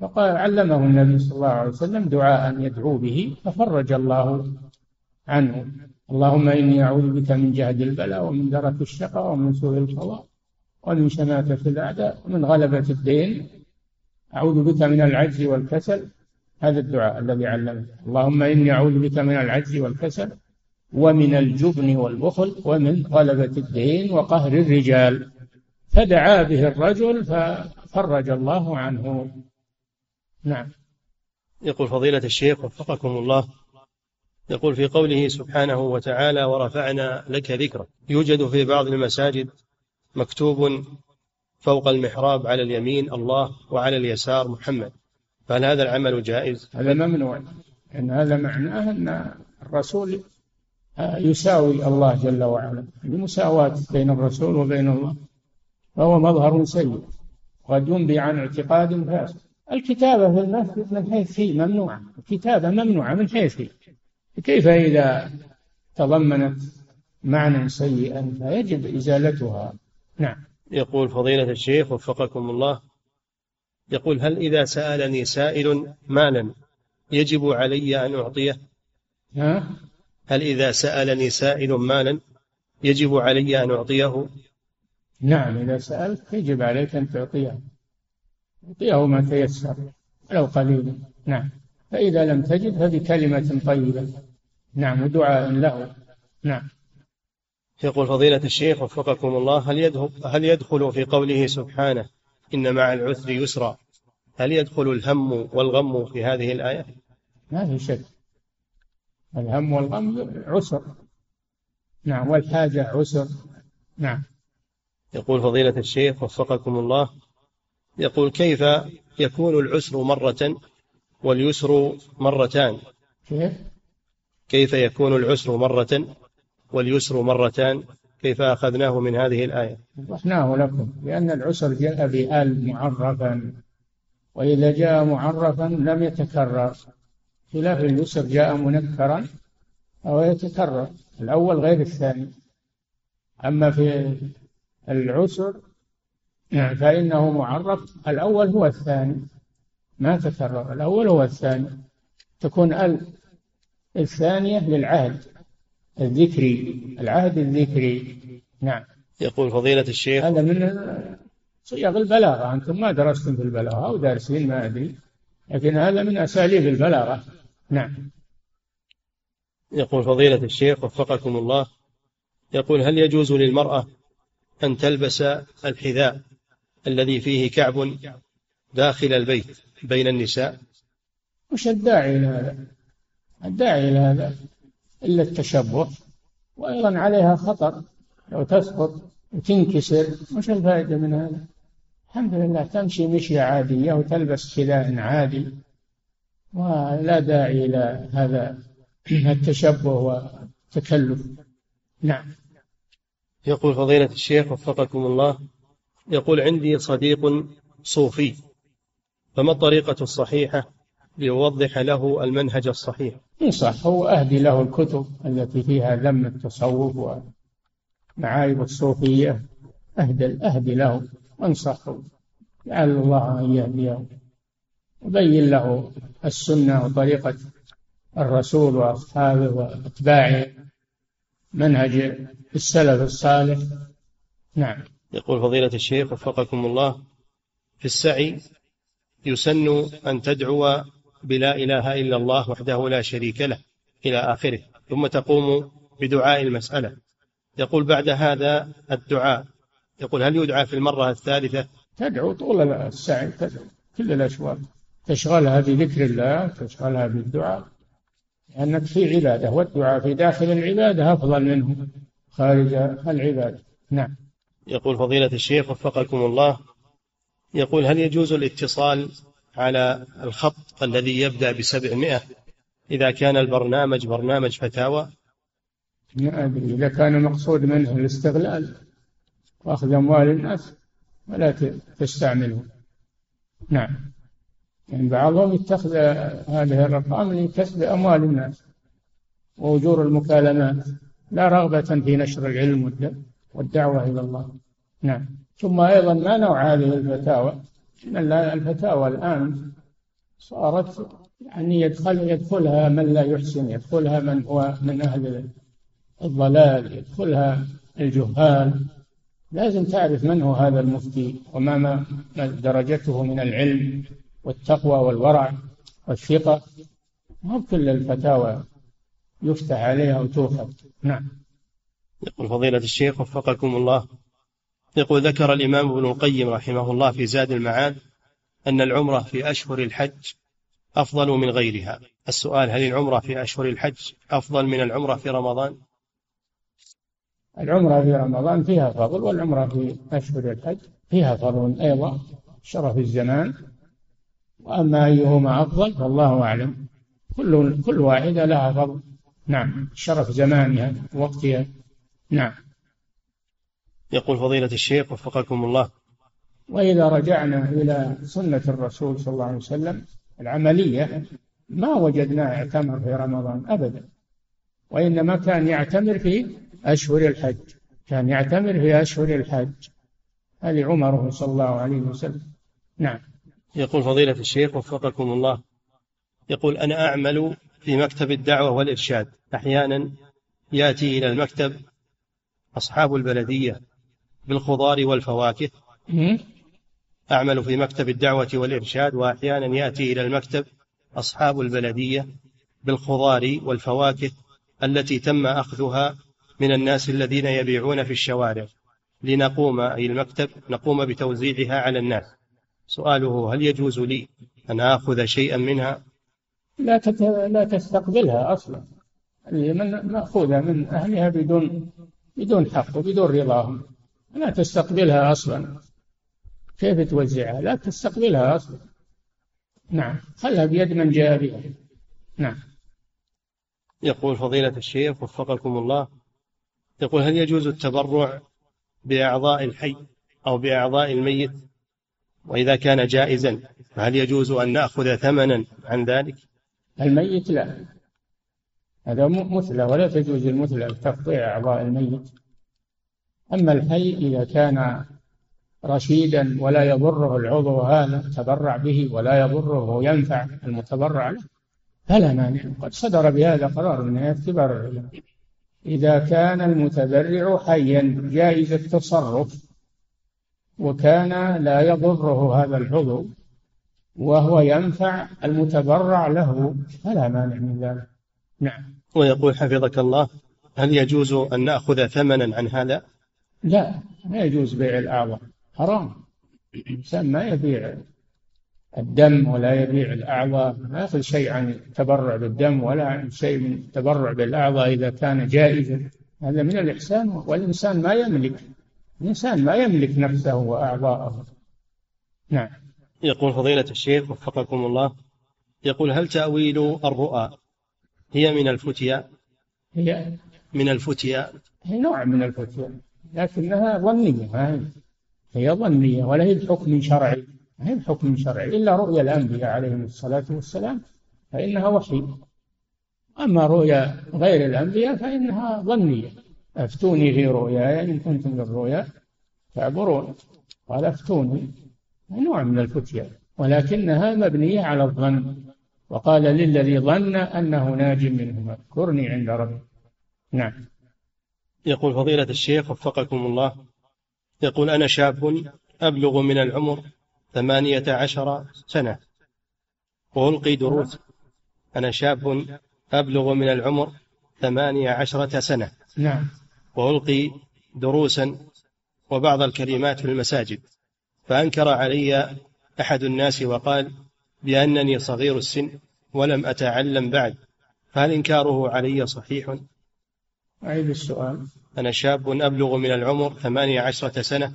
فقال علمه النبي صلى الله عليه وسلم دعاء يدعو به ففرج الله عنه. اللهم إني أعوذ بك من جهد البلاء ومن درك الشقاء ومن سوء القضاء ومن شماتة الأعداء ومن غلبة الدين. أعوذ بك من العجز والكسل. هذا الدعاء الذي علمه. اللهم إني أعوذ بك من العجز والكسل ومن الجبن والبخل ومن غلبة الدين وقهر الرجال. فدعا به الرجل ففرج الله عنه. نعم. يقول فضيلة الشيخ وفقكم الله. يقول في قوله سبحانه وتعالى ورفعنا لك ذكرك. يوجد في بعض المساجد مكتوب فوق المحراب على اليمين الله وعلى اليسار محمد. فهل هذا العمل جائز؟ هذا ممنوع. لأن هذا معناه أن الرسول يساوي الله جل وعلا. المساواة بين الرسول وبين الله فهو مظهر سيء. قد ينبي عن اعتقاد فاسد الكتابة في المسجد من حيث هي ممنوعة الكتابة ممنوعة من حيث هي كيف إذا تضمنت معنى سيئا فيجب إزالتها؟ نعم. يقول فضيلة الشيخ وفقكم الله يقول هل إذا سألني سائل مالا يجب علي أن أعطيه؟ ها؟ هل إذا سألني سائل مالا يجب علي أن أعطيه؟ نعم إذا سألت يجب عليك أن تعطيه. أعطيه ما تيسر ولو قليلا نعم. فإذا لم تجد فبكلمة طيبة. نعم ودعاء له. نعم. يقول فضيلة الشيخ وفقكم الله هل يدخل, هل يدخل في قوله سبحانه إن مع العسر يسرا؟ هل يدخل الهم والغم في هذه الآية؟ ما في شك. الهم والغم عسر. نعم والحاجة عسر. نعم. يقول فضيلة الشيخ وفقكم الله يقول كيف يكون العسر مرة واليسر مرتان؟ كيف؟ كيف يكون العسر مرة واليسر مرتان؟ كيف أخذناه من هذه الآية؟ وضحناه لكم لأن العسر جاء بآل معرفا وإذا جاء معرفا لم يتكرر. خلاف اليسر جاء منكرا أو يتكرر الأول غير الثاني. أما في العسر فإنه معرف الأول هو الثاني. ما تكرر الأول هو الثاني. تكون ال الثانية للعهد الذكري العهد الذكري. نعم. يقول فضيلة الشيخ. هذا من صيغ البلاغة. أنتم ما درستم في البلاغة أو دارسين ما أدري. لكن هذا من أساليب البلاغة. نعم. يقول فضيلة الشيخ وفقكم الله يقول هل يجوز للمرأة أن تلبس الحذاء الذي فيه كعب داخل البيت بين النساء؟ وش الداعي إلى هذا. الداعي إلى هذا إلا التشبه وأيضا عليها خطر لو تسقط وتنكسر وش الفائدة من هذا. الحمد لله تمشي مشية عادية وتلبس حذاء عادي. ولا داعي إلى هذا التشبه والتكلف. نعم. يقول فضيلة الشيخ وفقكم الله يقول عندي صديق صوفي فما الطريقة الصحيحة ليوضح له المنهج الصحيح؟ ينصح هو أهدي له الكتب التي فيها ذم التصوف ومعايب الصوفية أهدي, أهدي له وأنصحه لعل الله أن يهديه. وبين له السنة وطريقة الرسول وأصحابه وأتباعه منهج السلف الصالح. نعم. يقول فضيلة الشيخ وفقكم الله في السعي يسن أن تدعو بلا إله إلا الله وحده لا شريك له إلى آخره ثم تقوم بدعاء المسألة. يقول بعد هذا الدعاء يقول هل يدعى في المرة الثالثة؟ تدعو طول السعي تدعو كل الأشواط. تشغلها بذكر الله تشغلها بالدعاء لأنك في عبادة والدعاء في داخل العبادة أفضل منه خارج العبادة. نعم. يقول فضيلة الشيخ وفقكم الله يقول هل يجوز الاتصال على الخط الذي يبدأ بسبعمائة إذا كان البرنامج برنامج فتاوى؟ ما أدري إذا كان المقصود منه الاستغلال وأخذ أموال الناس ولا تستعمله. نعم. يعني بعضهم يتخذ هذه الأرقام لكسب أموال الناس وأجور المكالمات لا رغبة في نشر العلم والدعوة إلى الله. نعم. ثم أيضا ما نوع هذه الفتاوى؟ إن الفتاوى الآن صارت يعني يدخل يدخلها من لا يحسن يدخلها من هو من أهل الضلال يدخلها الجهال. لازم تعرف من هو هذا المفتي وما ما درجته من العلم. والتقوى والورع والثقة مو كل الفتاوى يفتح عليها وتؤخذ. نعم. يقول فضيلة الشيخ وفقكم الله. يقول ذكر الإمام ابن القيم رحمه الله في زاد المعاد أن العمرة في أشهر الحج أفضل من غيرها. السؤال هل العمرة في أشهر الحج أفضل من العمرة في رمضان؟ العمرة في رمضان فيها فضل والعمرة في أشهر الحج فيها فضل أيضا. شرف الزمان وأما أيهما أفضل فالله أعلم. كل كل واحدة لها فضل. نعم. شرف زمانها وقتها. نعم. يقول فضيلة الشيخ وفقكم الله. وإذا رجعنا إلى سنة الرسول صلى الله عليه وسلم العملية ما وجدناه اعتمر في رمضان أبدا. وإنما كان يعتمر في أشهر الحج. كان يعتمر في أشهر الحج. هذه عمره صلى الله عليه وسلم. نعم. يقول فضيلة الشيخ وفقكم الله. يقول أنا أعمل في مكتب الدعوة والإرشاد. أحيانا يأتي إلى المكتب أصحاب البلدية بالخضار والفواكه. أعمل في مكتب الدعوة والإرشاد وأحيانا يأتي إلى المكتب أصحاب البلدية بالخضار والفواكه التي تم أخذها من الناس الذين يبيعون في الشوارع. لنقوم أي المكتب نقوم بتوزيعها على الناس. سؤاله هل يجوز لي أن آخذ شيئا منها؟ لا لا تستقبلها أصلا. من مأخوذة من أهلها بدون بدون حق وبدون رضاهم. لا تستقبلها أصلا. كيف توزعها؟ لا تستقبلها أصلا. نعم. خلها بيد من جاء بها. نعم. يقول فضيلة الشيخ وفقكم الله يقول هل يجوز التبرع بأعضاء الحي أو بأعضاء الميت؟ وإذا كان جائزا فهل يجوز أن نأخذ ثمنا عن ذلك؟ الميت لا. هذا مثلى ولا تجوز المثلى تقطيع أعضاء الميت. أما الحي إذا كان رشيدا ولا يضره العضو هذا تبرع به ولا يضره ينفع المتبرع له فلا مانع. قد صدر بهذا قرار من التبرع إذا كان المتبرع حيا جائز التصرف. وكان لا يضره هذا العضو وهو ينفع المتبرع له فلا مانع من ذلك. نعم. ويقول حفظك الله هل يجوز أن نأخذ ثمنا عن هذا؟ لا ما يجوز بيع الأعضاء حرام. الإنسان ما يبيع الدم ولا يبيع الأعضاء ما يأخذ شيء عن التبرع بالدم ولا عن شيء من التبرع بالأعضاء إذا كان جائزا. هذا من الإحسان والإنسان ما يملك الإنسان ما يملك نفسه وأعضاءه. نعم. يقول فضيلة الشيخ وفقكم الله يقول هل تأويل الرؤى هي من الفتيا؟ هي من الفتيا. هي نوع من الفتيا لكنها ظنية ما هي؟ هي ظنية ولا هي بحكم شرعي؟ ما هي بحكم شرعي إلا رؤيا الأنبياء عليهم الصلاة والسلام فإنها وحي. أما رؤيا غير الأنبياء فإنها ظنية. أفتوني في رؤياي إن كنتم للرؤيا تعبرون قال أفتوني نوع من الفتيا ولكنها مبنية على الظن. وقال للذي ظن أنه ناج منهما اذكرني عند ربي. نعم. يقول فضيلة الشيخ وفقكم الله يقول أنا شاب أبلغ من العمر ثمانية عشر سنة وألقي دروس. أنا شاب أبلغ من العمر ثمانية عشرة سنة. نعم. وألقي دروسا وبعض الكلمات في المساجد فأنكر علي أحد الناس وقال بأنني صغير السن ولم أتعلم بعد فهل إنكاره علي صحيح؟ أعيد السؤال. أنا شاب أبلغ من العمر ثمانية عشرة سنة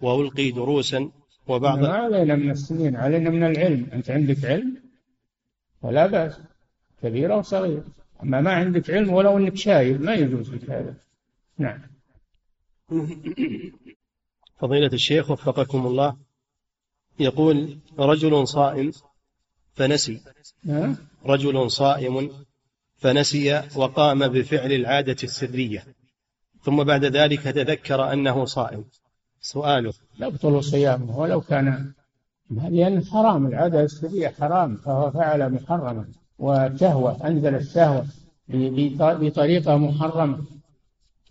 وألقي دروسا وبعض ما علينا من السنين علينا من العلم. أنت عندك علم؟ فلا بأس. كبير أو صغير. أما ما عندك علم ولو أنك شايب ما يجوز لك هذا. نعم. فضيلة الشيخ وفقكم الله يقول رجل صائم فنسي؟ رجل صائم فنسي وقام بفعل العادة السرية ثم بعد ذلك تذكر أنه صائم. سؤاله. يبطل صيامه ولو كان لأن حرام العادة السرية حرام فهو فعل محرما وشهوة أنزل الشهوة بطريقة محرمة.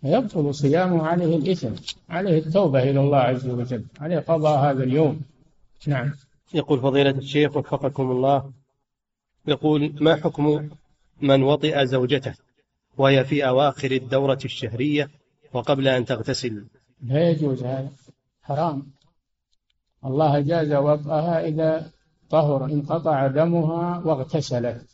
يبطل صيامه عليه الإثم عليه التوبة إلى الله عز وجل عليه قضاء هذا اليوم. نعم. يقول فضيلة الشيخ وفقكم الله يقول ما حكم من وطئ زوجته وهي في أواخر الدورة الشهرية وقبل أن تغتسل؟ لا يجوز هذا حرام. الله جاز وطئها إذا طهر انقطع دمها واغتسلت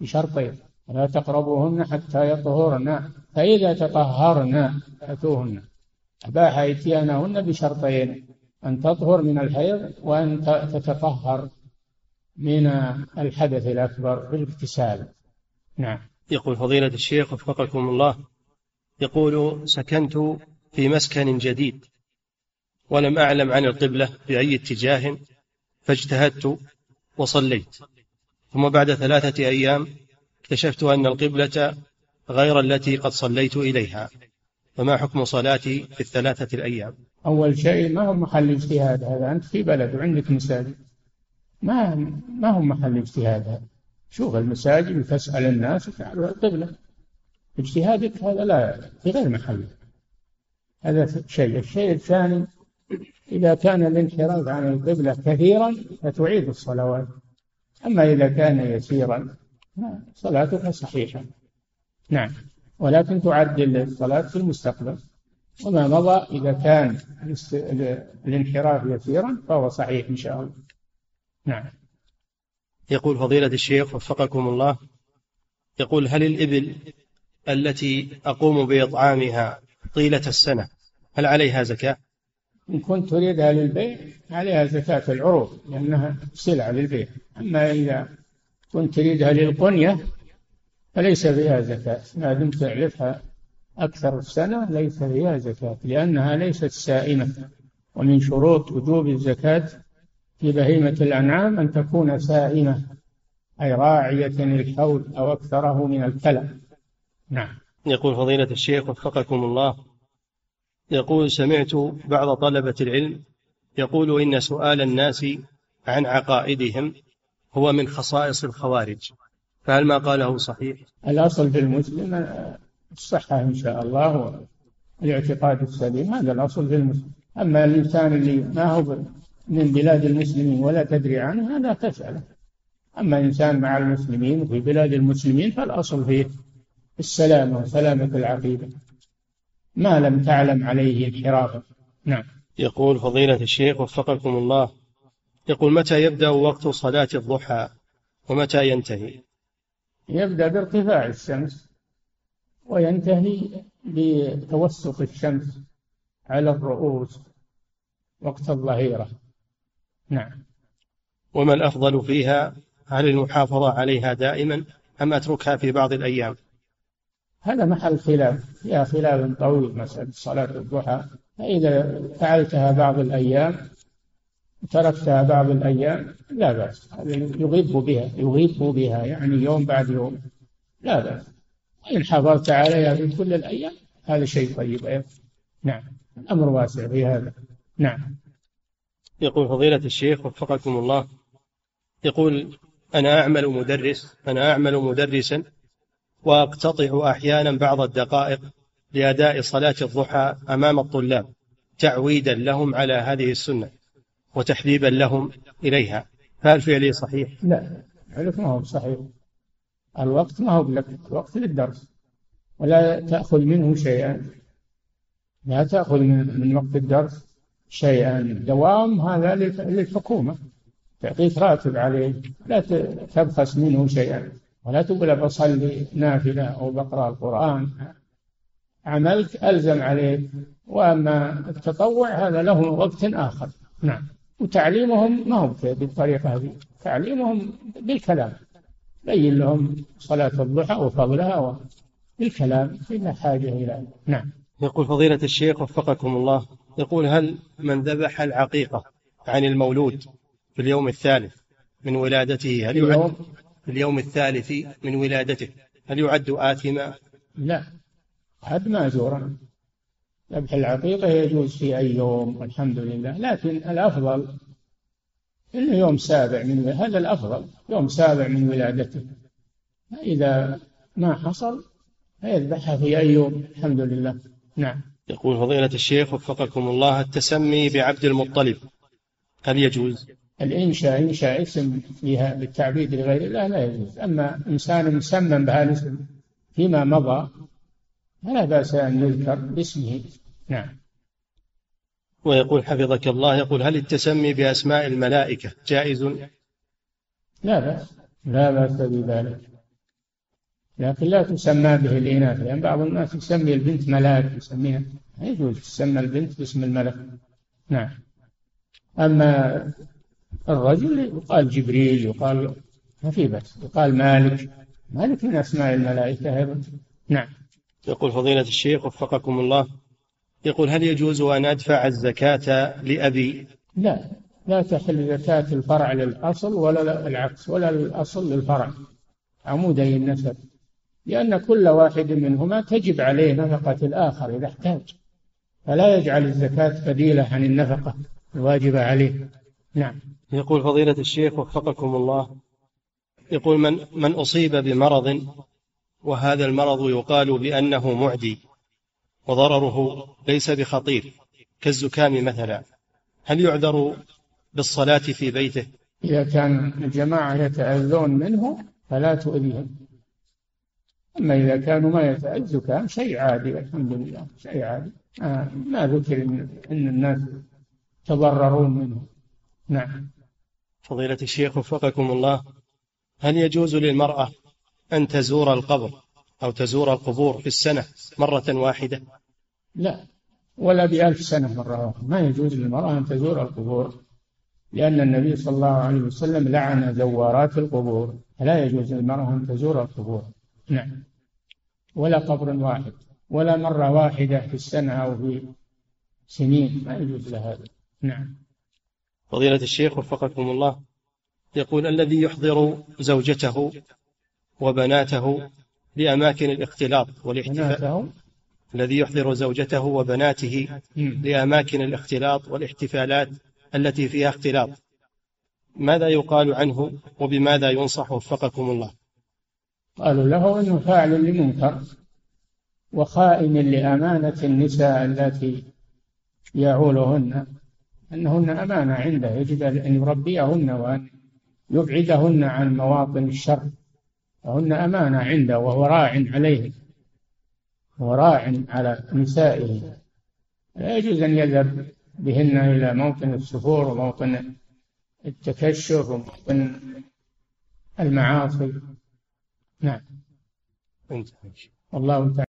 بشرطين. لا تقربوهن حتى يطهرن. فإذا تطهرن فأتوهن. أباح إتيانهن بشرطين أن تطهر من الحيض وأن تتطهر من الحدث الأكبر بالاغتسال نعم. يقول فضيلة الشيخ وفقكم الله يقول سكنت في مسكن جديد ولم أعلم عن القبلة في أي اتجاه فاجتهدت وصليت. ثم بعد ثلاثة أيام اكتشفت أن القبلة غير التي قد صليت إليها. فما حكم صلاتي في الثلاثة الأيام؟ أول شيء ما هو محل اجتهاد هذا؟ أنت في بلد وعندك مساجد. ما ما هو محل اجتهاد هذا؟ شوف المساجد وتسأل الناس وتعرف القبلة. اجتهادك هذا لا في غير محله هذا شيء. الشيء الثاني إذا كان الانحراف عن القبلة كثيرا فتعيد الصلوات. أما إذا كان يسيرا صلاتك صحيحة. نعم. ولكن تعدل الصلاة في المستقبل. وما مضى إذا كان الانحراف يسيرا فهو صحيح إن شاء الله. نعم. يقول فضيلة الشيخ وفقكم الله يقول هل الإبل التي أقوم بإطعامها طيلة السنة هل عليها زكاة؟ إن كنت تريدها للبيع عليها زكاة العروض لأنها سلعة للبيع. أما إذا كنت تريدها للقنية فليس فيها زكاة. ما دمت تعرفها أكثر السنة ليس فيها زكاة لأنها ليست سائمة. ومن شروط وجوب الزكاة في بهيمة الأنعام أن تكون سائمة أي راعية الحول أو أكثره من الكلى. نعم. يقول فضيلة الشيخ وفقكم الله. يقول سمعت بعض طلبة العلم يقول إن سؤال الناس عن عقائدهم هو من خصائص الخوارج. فهل ما قاله صحيح؟ الأصل في المسلم الصحة إن شاء الله والاعتقاد السليم هذا الأصل في المسلم. أما الإنسان اللي ما هو من بلاد المسلمين ولا تدري عنه هذا تسأله. أما إنسان مع المسلمين في بلاد المسلمين فالأصل فيه السلامة وسلامة العقيدة. ما لم تعلم عليه انحرافا نعم. يقول فضيلة الشيخ وفقكم الله. يقول متى يبدأ وقت صلاة الضحى ومتى ينتهي؟ يبدأ بارتفاع الشمس وينتهي بتوسط الشمس على الرؤوس وقت الظهيرة. نعم. وما الأفضل فيها؟ هل المحافظة عليها دائما أم أتركها في بعض الأيام؟ هذا محل خلاف. فيها خلاف طويل مسألة صلاة الضحى. فإذا فعلتها بعض الأيام تركتها بعض الأيام لا بأس. يغيب بها يغيب بها يعني يوم بعد يوم. لا بأس. وإن حافظت عليها في كل الأيام هذا شيء طيب. أيضا نعم. الأمر واسع في هذا. نعم. يقول فضيلة الشيخ وفقكم الله. يقول أنا أعمل مدرس أنا أعمل مدرسا وأقتطع أحيانا بعض الدقائق لأداء صلاة الضحى أمام الطلاب تعويدا لهم على هذه السنة. وتحبيبا لهم إليها. فهل فعلي صحيح؟ لا فعلك ما هو صحيح. الوقت ما هو لك الوقت للدرس. ولا تأخذ منه شيئا. لا تأخذ من, وقت الدرس شيئا. الدوام هذا للحكومة. تعطيك راتب عليه. لا تبخس منه شيئا. ولا تقول بصلي نافلة أو بقرأ القرآن. عملك ألزم عليك وأما التطوع هذا له وقت آخر. نعم. وتعليمهم ما هو بالطريقة هذه. تعليمهم بالكلام. بين لهم صلاة الضحى وفضلها بالكلام إلا حاجة إلى. نعم. يقول فضيلة الشيخ وفقكم الله يقول هل من ذبح العقيقة عن المولود في اليوم الثالث من ولادته هل يعد في اليوم الثالث من ولادته هل يعد آثما؟ لا. حد ماجورا ذبح العقيقة يجوز في أي يوم والحمد لله. لكن الأفضل إنه يوم سابع من هذا الأفضل يوم سابع من ولادته. إذا ما حصل فيذبحها في أي يوم الحمد لله. نعم. يقول فضيلة الشيخ وفقكم الله التسمي بعبد المطلب هل يجوز؟ الإنشاء إنشاء اسم فيها بالتعبيد لغير الله لا يجوز. أما إنسان مسمى بهذا الاسم فيما مضى فلا بأس أن يذكر باسمه. نعم. ويقول حفظك الله يقول هل التسمي بأسماء الملائكة جائز؟ لا بأس لا بأس بذلك. لكن لا تسمى به الإناث لأن بعض الناس يسمي البنت ملاك يسميها. لا يجوز تسمى البنت باسم الملك. نعم. أما الرجل يقال جبريل يقال ما في بأس يقال مالك. مالك من أسماء الملائكة أيضا. نعم. يقول فضيلة الشيخ وفقكم الله يقول هل يجوز أن أدفع الزكاة لأبي؟ لا لا تحل زكاة الفرع للأصل ولا العكس ولا الأصل للفرع. عمودي النسب. لأن كل واحد منهما تجب عليه نفقة الآخر إذا احتاج. فلا يجعل الزكاة بديلة عن النفقة الواجبة عليه. نعم. يقول فضيلة الشيخ وفقكم الله يقول من من أصيب بمرض وهذا المرض يقال بأنه معدي. وضرره ليس بخطير كالزكام مثلا. هل يعذر بالصلاة في بيته؟ إذا كان الجماعة يتأذون منه فلا تؤذيهم أما إذا كانوا ما يتأذوا الزكام شيء عادي الحمد لله شيء عادي. آه ما ذكر إن, إن الناس يتضررون منه. نعم. فضيلة الشيخ وفقكم الله هل يجوز للمرأة أن تزور القبر؟ أو تزور القبور في السنة مرة واحدة؟ لا ولا بألف سنة مرة واحدة. ما يجوز للمرأة أن تزور القبور لأن النبي صلى الله عليه وسلم لعن زوارات القبور. فلا يجوز للمرأة أن تزور القبور. نعم. ولا قبر واحد ولا مرة واحدة في السنة أو في سنين. ما يجوز لها هذا. نعم. فضيلة الشيخ وفقكم الله يقول الذي يحضر زوجته وبناته لأماكن الاختلاط والاحتفال الذي يحضر زوجته وبناته لأماكن الاختلاط والاحتفالات التي فيها اختلاط. ماذا يقال عنه وبماذا ينصح وفقكم الله؟ قالوا له إنه فاعل لمنكر وخائن لأمانة النساء التي يعولهن أنهن أمانة عنده يجب أن يربيهن وأن يبعدهن عن مواطن الشر. وهن أمانة عنده وهو راع عليهن وراع على نسائه. لا يجوز أن يذهب بهن إلى موطن السفور وموطن التكشف وموطن المعاصي. نعم. والله تعالى.